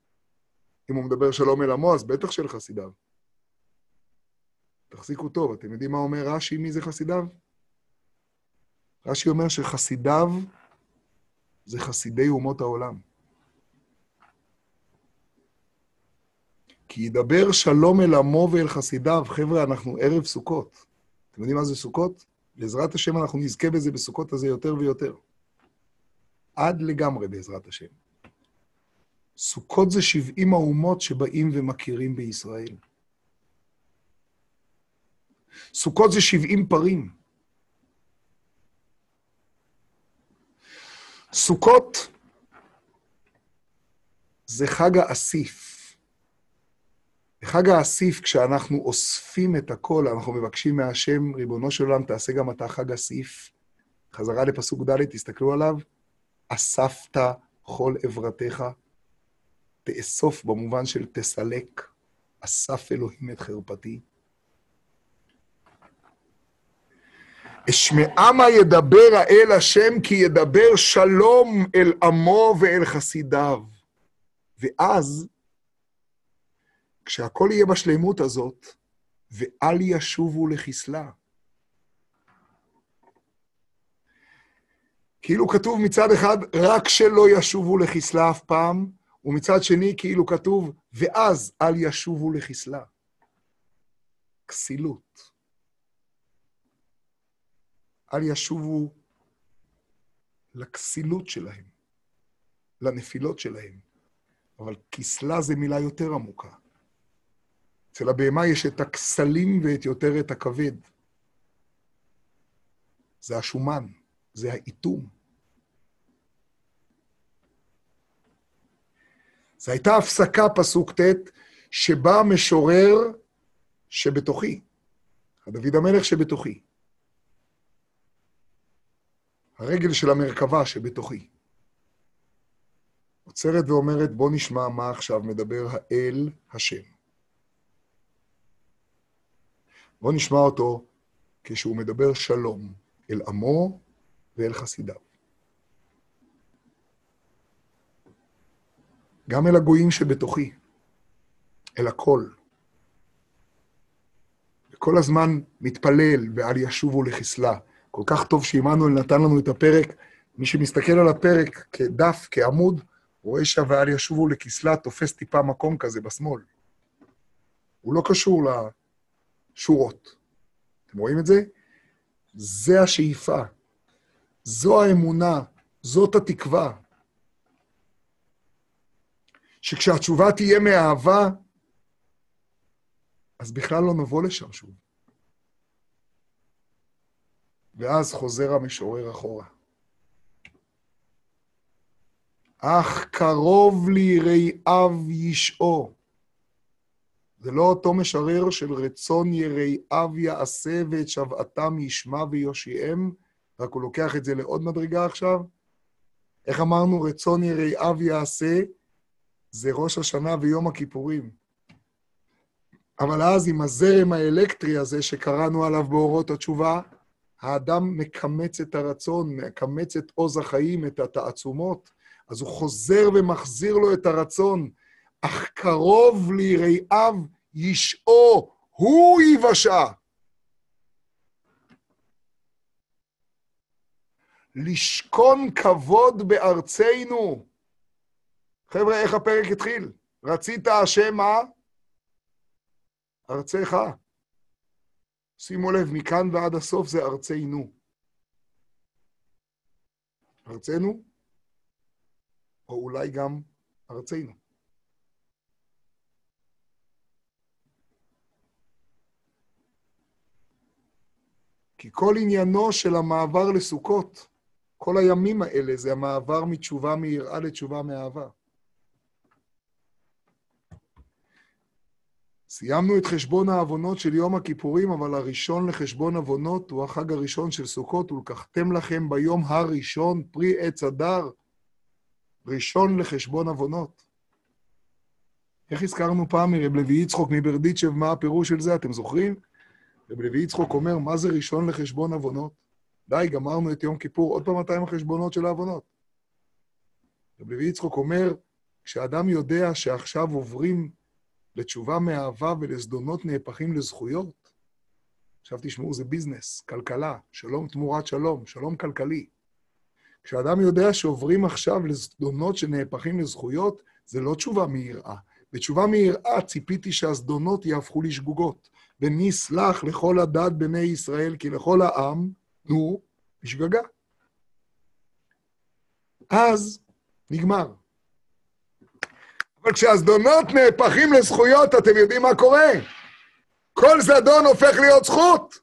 אם הוא מדבר שלום אל עמו, אז בטח של חסידיו. תחזיקו טוב, אתם יודעים מה אומר רש"י, מי זה חסידיו? רש"י אומר שחסידיו זה חסידי אומות העולם. כי ידבר שלום אל עמו ואל חסידיו. חבר'ה, אנחנו ערב סוכות. אתם יודעים מה זה סוכות? בעזרת השם אנחנו נזכה בזה בסוכות הזה יותר ויותר. עד לגמרי, בעזרת השם. סוכות זה 70 האומות שבאים ומכירים בישראל. סוכות זה 70 פרים. סוכות זה חג האסיף. בחג האסיף, כשאנחנו אוספים את הכל, אנחנו מבקשים מהשם, ריבונו של עולם, תעשה גם אתה חג אסיף. חזרה לפסוק ד', תסתכלו עליו. אספת כל עברתך, תאסוף במובן של תסלק, אסף אלוהים את חרפתי. אשמעמה ידבר האל השם, כי ידבר שלום אל עמו ואל חסידיו. ואז, כשהכול יהיה בשלמות הזאת, ואל ישובו לחסלה. כאילו כתוב מצד אחד, רק שלא ישובו לחסלה אף פעם, ומצד שני, כאילו כתוב, ואז אל ישובו לחסלה. כסילות. אל ישובו לכסילות שלהם, לנפילות שלהם. אבל כסלה זה מילה יותר עמוקה. אצל הבהמה יש את הכסלים ואת יותר את הכבד. זה השומן, זה האיתום. זו הייתה הפסקה, פסוק ט', שבה משורר שבתוכי, הדוד המלך שבתוכי. הרגל של המרכבה שבתוכי. עוצרת ואומרת, בוא נשמע מה עכשיו מדבר האל השם. בוא נשמע אותו כשהוא מדבר שלום אל עמו ואל חסידיו. גם אל הגויים שבתוכי, אל הכל. וכל הזמן מתפלל ואל ישובו לחסלה. כל כך טוב שעמנואל נתן לנו את הפרק. מי שמסתכל על הפרק כדף, כעמוד, רואה שה"ואל ישובו לכסלה" תופס טיפה מקום כזה בשמאל. הוא לא קשור לשורות. אתם רואים את זה? זה השאיפה. זו האמונה, זאת התקווה. שכשהתשובה תהיה מאהבה, אז בכלל לא נבוא לשם שוב. ואז חוזר המשורר אחורה. אך קרוב ליראיו ישעו. זה לא אותו משורר של רצון יראיו יעשה ואת שוועתם ישמע ויושיעם, רק הוא לוקח את זה לעוד מדרגה עכשיו. איך אמרנו, רצון יראיו יעשה, זה ראש השנה ויום הכיפורים. אבל אז עם הזרם האלקטרי הזה שקראנו עליו באורות התשובה, האדם מקמץ את הרצון, מקמץ את עוז החיים, את התעצומות, אז הוא חוזר ומחזיר לו את הרצון, אך קרוב ליראיו ישעו, הוא יבשע. לשכון כבוד בארצנו. חבר'ה, איך הפרק התחיל? רצית השם מה? ארצך. שימו לב, מכאן ועד הסוף זה ארצנו. ארצנו, או אולי גם ארצנו. כי כל עניינו של המעבר לסוכות, כל הימים האלה זה המעבר מתשובה מיראה לתשובה מאהבה. סיימנו את חשבון העוונות של יום הכיפורים, אבל הראשון לחשבון עוונות הוא החג הראשון של סוכות, ולקחתם לכם ביום הראשון פרי עץ הדר, ראשון לחשבון עוונות. איך הזכרנו פעם מרב לוי יצחוק מברדיצ'ב, מה הפירוש של זה, אתם זוכרים? רב לוי יצחוק אומר, מה זה ראשון לחשבון עוונות? די, גמרנו את יום כיפור, עוד פעם 200 החשבונות של העוונות. רב לוי יצחוק אומר, כשאדם יודע שעכשיו עוברים לתשובה מאהבה ולזדונות נהפכים לזכויות, עכשיו תשמעו, זה ביזנס, כלכלה, שלום תמורת שלום, שלום כלכלי. כשאדם יודע שעוברים עכשיו לזדונות שנהפכים לזכויות, זה לא תשובה מיראה. בתשובה מיראה ציפיתי שהזדונות יהפכו לשגוגות. ונסלח לכל הדת בני ישראל, כי לכל העם, נו, בשגגה. אז נגמר. אבל כשהזדונות נהפכים לזכויות, אתם יודעים מה קורה? כל זדון הופך להיות זכות.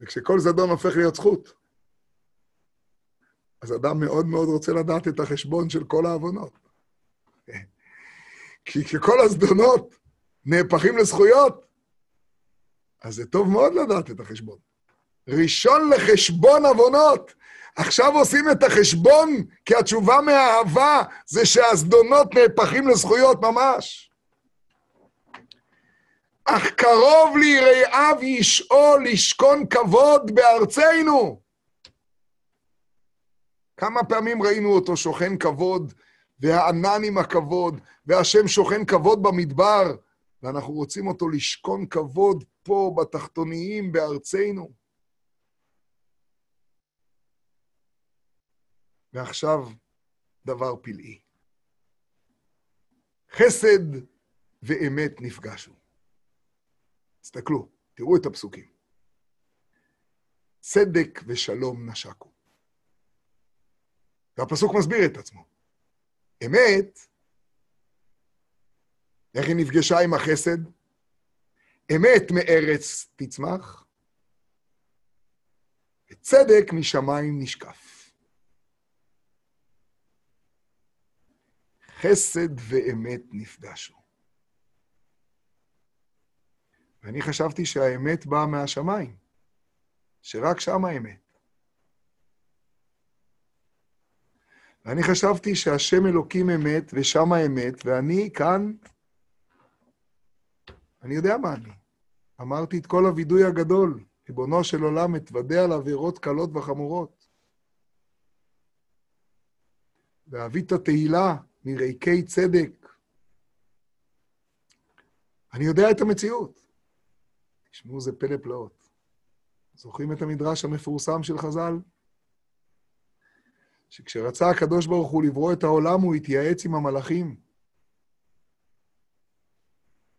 וכשכל זדון הופך להיות זכות, אז אדם מאוד מאוד רוצה לדעת את החשבון של כל העוונות. כי כשכל הזדונות נהפכים לזכויות, אז זה טוב מאוד לדעת את החשבון. ראשון לחשבון עוונות. עכשיו עושים את החשבון, כי התשובה מהאהבה זה שהזדונות נהפכים לזכויות ממש. אך קרוב ליראיו ישאול לשכון כבוד בארצנו. כמה פעמים ראינו אותו שוכן כבוד, והענן עם הכבוד, והשם שוכן כבוד במדבר, ואנחנו רוצים אותו לשכון כבוד פה, בתחתוניים, בארצנו. ועכשיו, דבר פלאי. חסד ואמת נפגשו. תסתכלו, תראו את הפסוקים. צדק ושלום נשקו. והפסוק מסביר את עצמו. אמת, איך היא נפגשה עם החסד? אמת מארץ תצמח, וצדק משמיים נשקף. חסד ואמת נפגשו. ואני חשבתי שהאמת באה מהשמיים, שרק שם האמת. ואני חשבתי שהשם אלוקים אמת ושם האמת, ואני כאן, אני יודע מה אני. אמרתי את כל הווידוי הגדול, ריבונו של עולם, אתוודה על עבירות קלות וחמורות. ואבית תהילה מריקי צדק. אני יודע את המציאות. תשמעו, זה פלא פלאות. זוכרים את המדרש המפורסם של חז"ל? שכשרצה הקדוש ברוך הוא לברוא את העולם, הוא התייעץ עם המלאכים.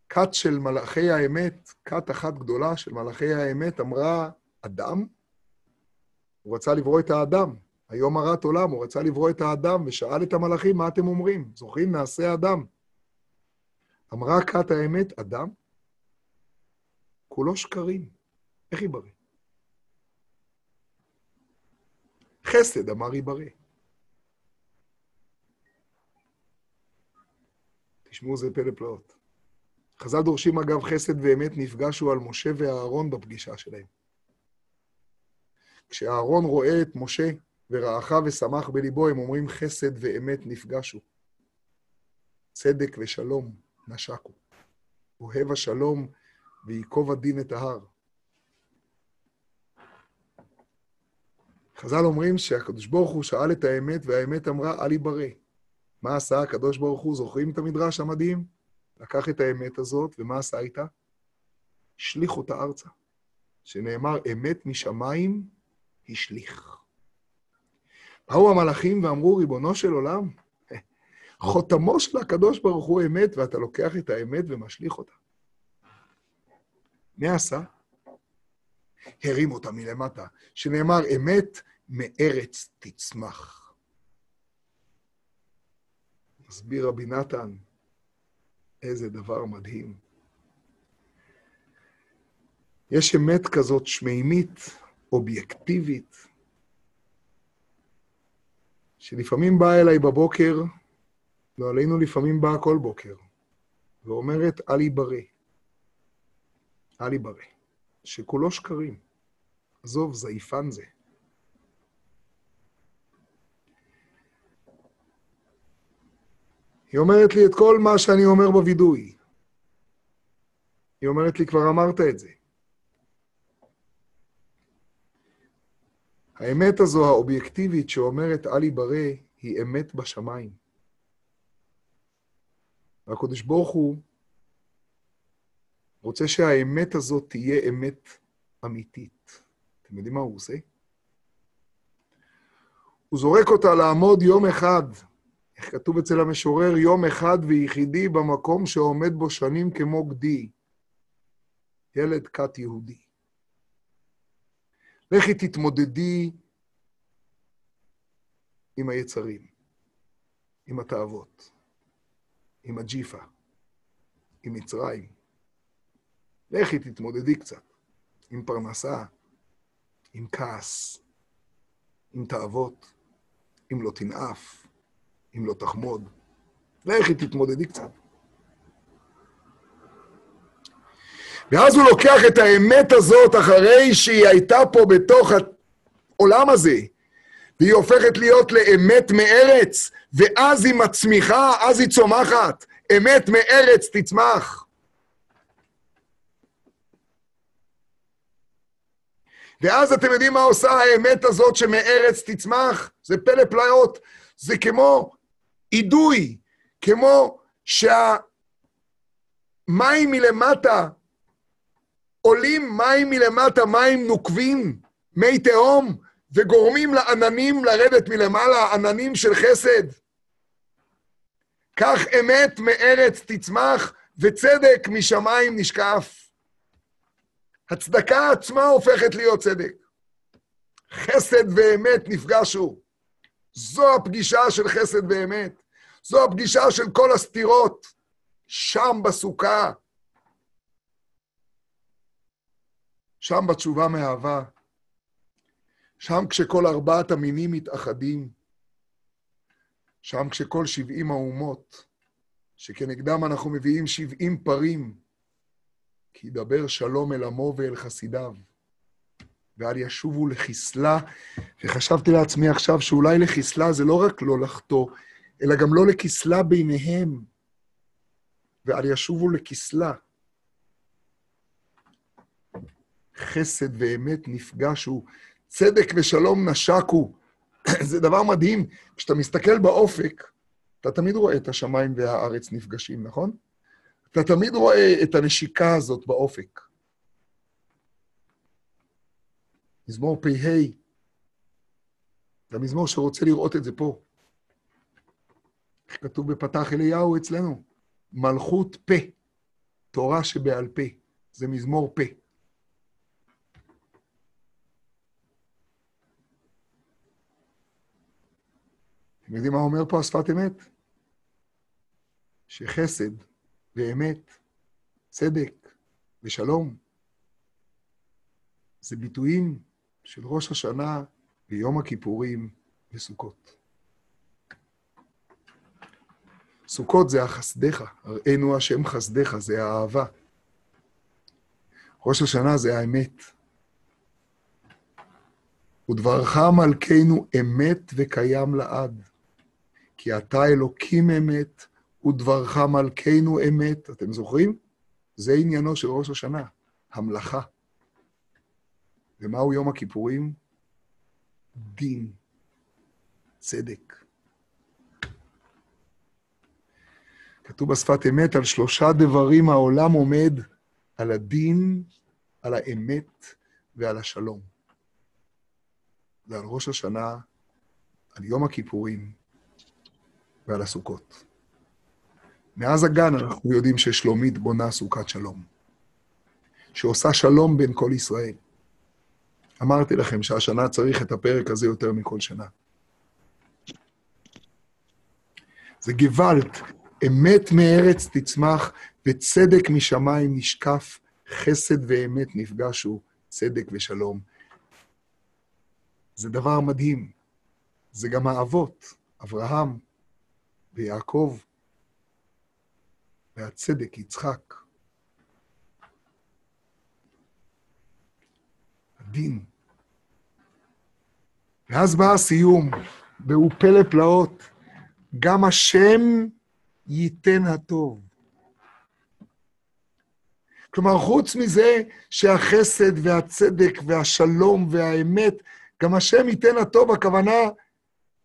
כת של מלאכי האמת, כת אחת גדולה של מלאכי האמת, אמרה, אדם? הוא רצה לברוא את האדם. היום הרת עולם, הוא רצה לברוא את האדם, ושאל את המלאכים, מה אתם אומרים? זוכרים? נעשה אדם. אמרה כת האמת, אדם? כולו שקרים. איך ייברא? חסד אמר ייברא. תשמעו, זה פלא פלאות. חז"ל דורשים, אגב, חסד ואמת נפגשו על משה ואהרון בפגישה שלהם. כשאהרון רואה את משה ורעך ושמח בליבו, הם אומרים חסד ואמת נפגשו. צדק ושלום נשקו. אוהב השלום וייקוב הדין את ההר. חז"ל אומרים שהקדוש ברוך הוא שאל את האמת, והאמת אמרה, אל יברא. מה עשה הקדוש ברוך הוא? זוכרים את המדרש המדהים? לקח את האמת הזאת, ומה עשה איתה? השליך אותה ארצה. שנאמר, אמת משמיים השליך. באו המלאכים ואמרו, ריבונו של עולם, חותמו של הקדוש ברוך הוא אמת, ואתה לוקח את האמת ומשליך אותה. מה עשה? הרים אותה מלמטה, שנאמר, אמת מארץ תצמח. מסביר רבי נתן, איזה דבר מדהים. יש אמת כזאת שמימית, אובייקטיבית, שלפעמים באה אליי בבוקר, לא עלינו לפעמים באה כל בוקר, ואומרת, אל ייברא. אל ייברא. שכולו שקרים. עזוב, זייפן זה. היא אומרת לי את כל מה שאני אומר בווידוי. היא אומרת לי, כבר אמרת את זה. האמת הזו, האובייקטיבית, שאומרת אל ייברא, היא אמת בשמיים. והקדוש ברוך הוא רוצה שהאמת הזאת תהיה אמת אמיתית. אתם יודעים מה הוא עושה? הוא זורק אותה לעמוד יום אחד, איך כתוב אצל המשורר, יום אחד ויחידי במקום שעומד בו שנים כמו גדי, ילד כת יהודי. לכי תתמודדי עם היצרים, עם התאוות, עם הג'יפה, עם מצרים. לכי תתמודדי קצת עם פרנסה, עם כעס, עם תאוות, אם לא תנאף, אם לא תחמוד. לכי תתמודדי קצת. ואז הוא לוקח את האמת הזאת אחרי שהיא הייתה פה בתוך העולם הזה, והיא הופכת להיות לאמת מארץ, ואז היא מצמיחה, אז היא צומחת. אמת מארץ תצמח. ואז אתם יודעים מה עושה האמת הזאת שמארץ תצמח? זה פלא פלאות. זה כמו אידוי, כמו שהמים מלמטה עולים מים מלמטה, מים נוקבים, מי תהום, וגורמים לעננים לרדת מלמעלה, עננים של חסד. כך אמת מארץ תצמח, וצדק משמיים נשקף. הצדקה עצמה הופכת להיות צדק. חסד ואמת נפגשו. זו הפגישה של חסד ואמת. זו הפגישה של כל הסתירות. שם בסוכה, שם בתשובה מאהבה, שם כשכל ארבעת המינים מתאחדים, שם כשכל שבעים האומות, שכנגדם אנחנו מביאים שבעים פרים, כי ידבר שלום אל עמו ואל חסידיו, ואל ישובו לחיסלה. וחשבתי לעצמי עכשיו שאולי לחיסלה זה לא רק לא לחטוא, אלא גם לא לחיסלה ביניהם, ואל ישובו לכסלה. חסד ואמת נפגשו, צדק ושלום נשקו. זה דבר מדהים. כשאתה מסתכל באופק, אתה תמיד רואה את השמיים והארץ נפגשים, נכון? אתה תמיד רואה את הנשיקה הזאת באופק. מזמור פ"ה, זה המזמור שרוצה לראות את זה פה. איך כתוב בפתח אליהו אצלנו? מלכות פה, תורה שבעל פה. זה מזמור פה. אתם יודעים מה אומר פה השפת אמת? שחסד ואמת, צדק ושלום, זה ביטויים של ראש השנה ויום הכיפורים וסוכות. סוכות זה החסדך, הראינו השם חסדך, זה האהבה. ראש השנה זה האמת. ודברך מלכנו אמת וקיים לעד. כי אתה אלוקים אמת, ודברך מלכנו אמת. אתם זוכרים? זה עניינו של ראש השנה, המלאכה. ומהו יום הכיפורים? דין, צדק. כתוב בשפת אמת, על שלושה דברים העולם עומד, על הדין, על האמת ועל השלום. ועל ראש השנה, על יום הכיפורים, ועל הסוכות. מאז הגן אנחנו יודעים ששלומית בונה סוכת שלום, שעושה שלום בין כל ישראל. אמרתי לכם שהשנה צריך את הפרק הזה יותר מכל שנה. זה גוואלד, אמת מארץ תצמח וצדק משמיים נשקף, חסד ואמת נפגשו, צדק ושלום. זה דבר מדהים. זה גם האבות, אברהם ויעקב והצדק, יצחק. הדין. ואז בא הסיום, והוא פלא פלאות, גם השם ייתן הטוב. כלומר, חוץ מזה שהחסד והצדק והשלום והאמת, גם השם ייתן הטוב, הכוונה,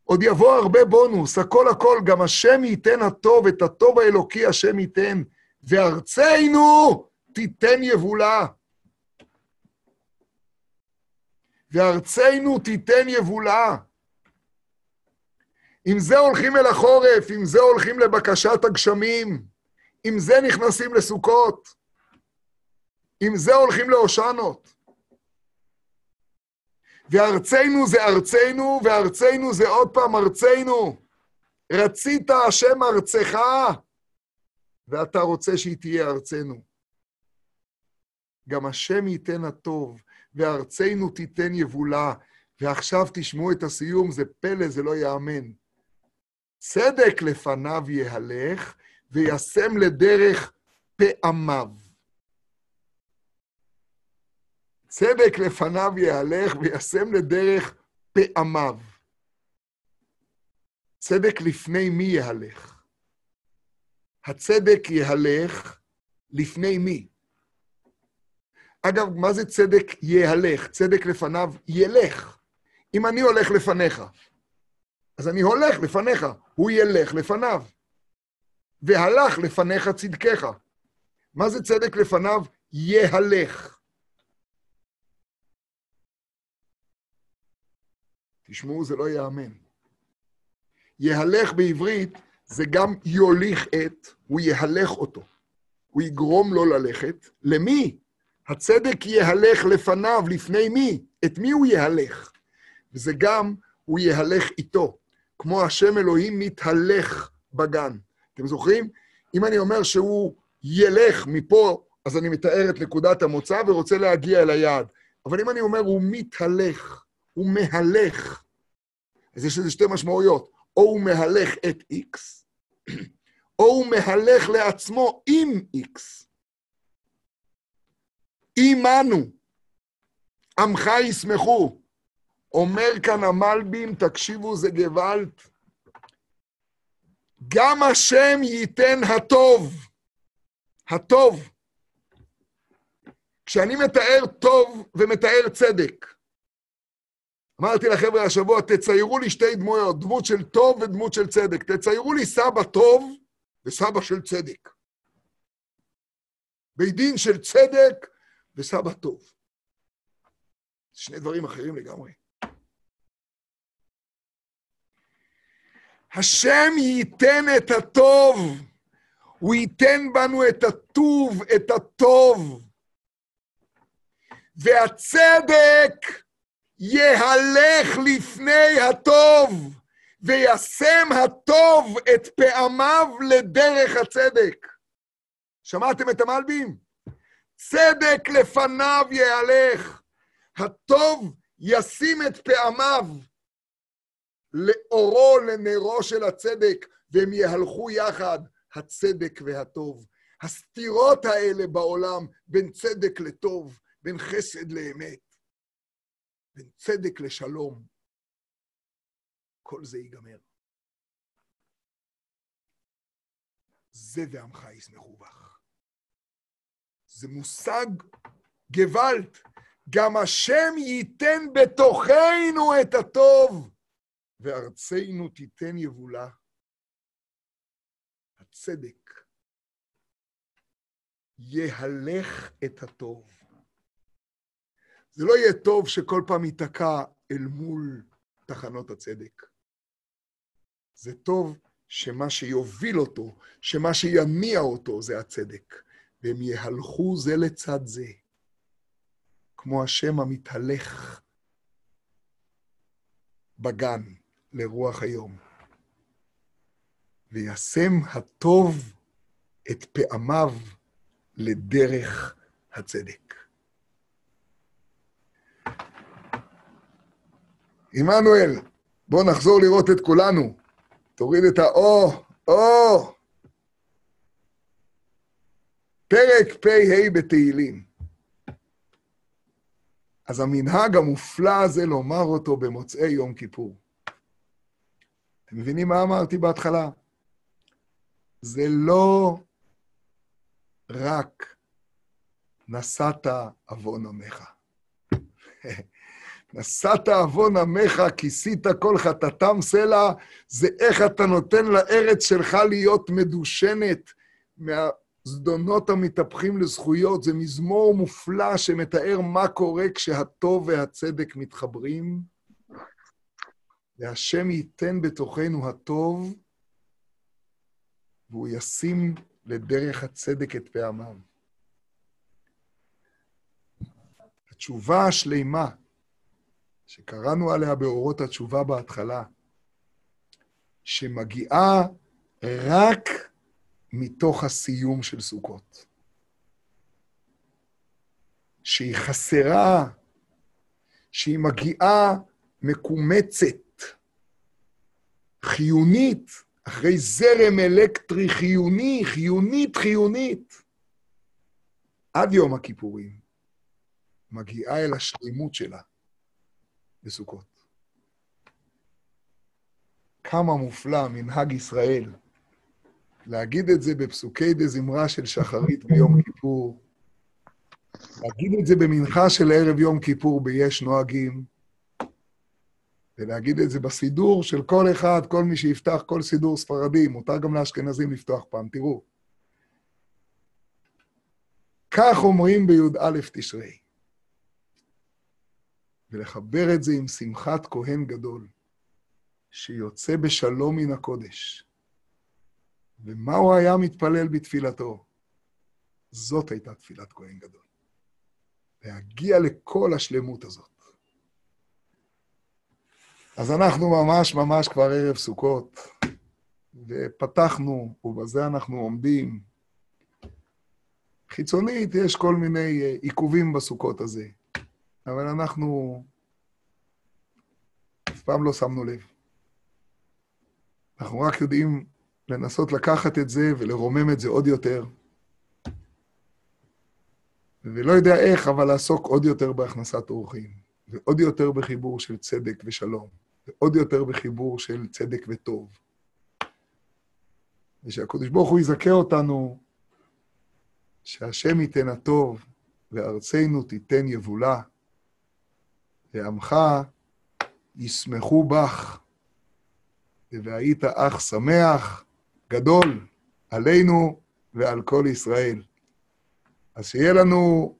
עוד יבוא הרבה בונוס, הכל הכל, גם השם ייתן הטוב, את הטוב האלוקי השם ייתן, וארצנו תיתן יבולה. וארצנו תיתן יבולה. עם זה הולכים אל החורף, עם זה הולכים לבקשת הגשמים, עם זה נכנסים לסוכות, עם זה הולכים להושענות. וארצנו זה ארצנו, וארצנו זה עוד פעם ארצנו. רצית השם ארצך, ואתה רוצה שהיא תהיה ארצנו. גם השם ייתן הטוב, וארצנו תיתן יבולה. ועכשיו תשמעו את הסיום, זה פלא, זה לא ייאמן. צדק לפניו יהלך, וישם לדרך פעמיו. צדק לפניו יהלך, וישם לדרך פעמיו. צדק לפני מי יהלך? הצדק יהלך לפני מי? אגב, מה זה צדק יהלך? צדק לפניו ילך. אם אני הולך לפניך, אז אני הולך לפניך, הוא ילך לפניו. והלך לפניך צדקך. מה זה צדק לפניו? יהלך. תשמעו, זה לא ייאמן. יהלך בעברית זה גם יוליך את, הוא יהלך אותו. הוא יגרום לו ללכת. למי? הצדק יהלך לפניו, לפני מי? את מי הוא יהלך? וזה גם, הוא יהלך איתו. כמו השם אלוהים מתהלך בגן. אתם זוכרים? אם אני אומר שהוא ילך מפה, אז אני מתאר את נקודת המוצא ורוצה להגיע אל היעד. אבל אם אני אומר הוא מתהלך, הוא מהלך, אז יש לזה שתי משמעויות. או הוא מהלך את X, או הוא מהלך לעצמו עם X. עמנו, עמך ישמחו. אומר כאן המלבים, תקשיבו, זה גוואלד. גם השם ייתן הטוב. הטוב. כשאני מתאר טוב ומתאר צדק, אמרתי לחבר'ה השבוע, תציירו לי שתי דמויות, דמות של טוב ודמות של צדק. תציירו לי סבא טוב וסבא של צדק. בית דין של צדק וסבא טוב. שני דברים אחרים לגמרי. השם ייתן את הטוב, הוא ייתן בנו את הטוב, את הטוב. והצדק יהלך לפני הטוב, וישם הטוב את פעמיו לדרך הצדק. שמעתם את המלבים? צדק לפניו יהלך, הטוב ישים את פעמיו לאורו, לנרו של הצדק, והם יהלכו יחד, הצדק והטוב. הסתירות האלה בעולם בין צדק לטוב, בין חסד לאמת, בין צדק לשלום, כל זה ייגמר. זה ועמך ישמחו בך. זה מושג גוואלט. גם השם ייתן בתוכנו את הטוב. וארצנו תיתן יבולה. הצדק יהלך את הטוב. זה לא יהיה טוב שכל פעם ייתקע אל מול תחנות הצדק. זה טוב שמה שיוביל אותו, שמה שיניע אותו זה הצדק, והם יהלכו זה לצד זה, כמו השם המתהלך בגן. לרוח היום. וישם הטוב את פעמיו לדרך הצדק. עמנואל, בוא נחזור לראות את כולנו. תוריד את האו, או. פרק פ"ה בתהילים. אז המנהג המופלא הזה לומר אותו במוצאי יום כיפור. אתם מבינים מה אמרתי בהתחלה? זה לא רק נשאת עוון עמך. נשאת עוון עמך, כיסית כל חטאתם סלע, זה איך אתה נותן לארץ שלך להיות מדושנת מהזדונות המתהפכים לזכויות. זה מזמור מופלא שמתאר מה קורה כשהטוב והצדק מתחברים. והשם ייתן בתוכנו הטוב, והוא ישים לדרך הצדק את פעמיו. התשובה השלימה, שקראנו עליה באורות התשובה בהתחלה, שמגיעה רק מתוך הסיום של סוכות. שהיא חסרה, שהיא מגיעה מקומצת, חיונית, אחרי זרם אלקטרי חיוני, חיונית, חיונית, עד יום הכיפורים, מגיעה אל השלימות שלה בסוכות. כמה מופלא מנהג ישראל להגיד את זה בפסוקי דזמרה של שחרית ביום כיפור, להגיד את זה במנחה של ערב יום כיפור ביש נוהגים, ולהגיד את זה בסידור של כל אחד, כל מי שיפתח כל סידור ספרדי, מותר גם לאשכנזים לפתוח פעם, תראו. כך אומרים בי"א תשרי. ולחבר את זה עם שמחת כהן גדול, שיוצא בשלום מן הקודש. ומה הוא היה מתפלל בתפילתו? זאת הייתה תפילת כהן גדול. להגיע לכל השלמות הזאת. אז אנחנו ממש ממש כבר ערב סוכות, ופתחנו, ובזה אנחנו עומדים. חיצונית יש כל מיני אה, עיכובים בסוכות הזה, אבל אנחנו אף פעם לא שמנו לב. אנחנו רק יודעים לנסות לקחת את זה ולרומם את זה עוד יותר. ולא יודע איך, אבל לעסוק עוד יותר בהכנסת אורחים, ועוד יותר בחיבור של צדק ושלום. ועוד יותר בחיבור של צדק וטוב. ושהקדוש ברוך הוא יזכה אותנו, שהשם ייתן הטוב, וארצנו תיתן יבולה, ועמך ישמחו בך, והיית אח שמח, גדול, עלינו ועל כל ישראל. אז שיהיה לנו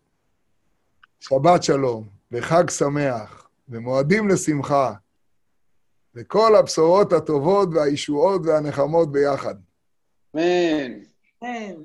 שבת שלום, וחג שמח, ומועדים לשמחה, וכל הבשורות הטובות והישועות והנחמות ביחד. אמן. אמן.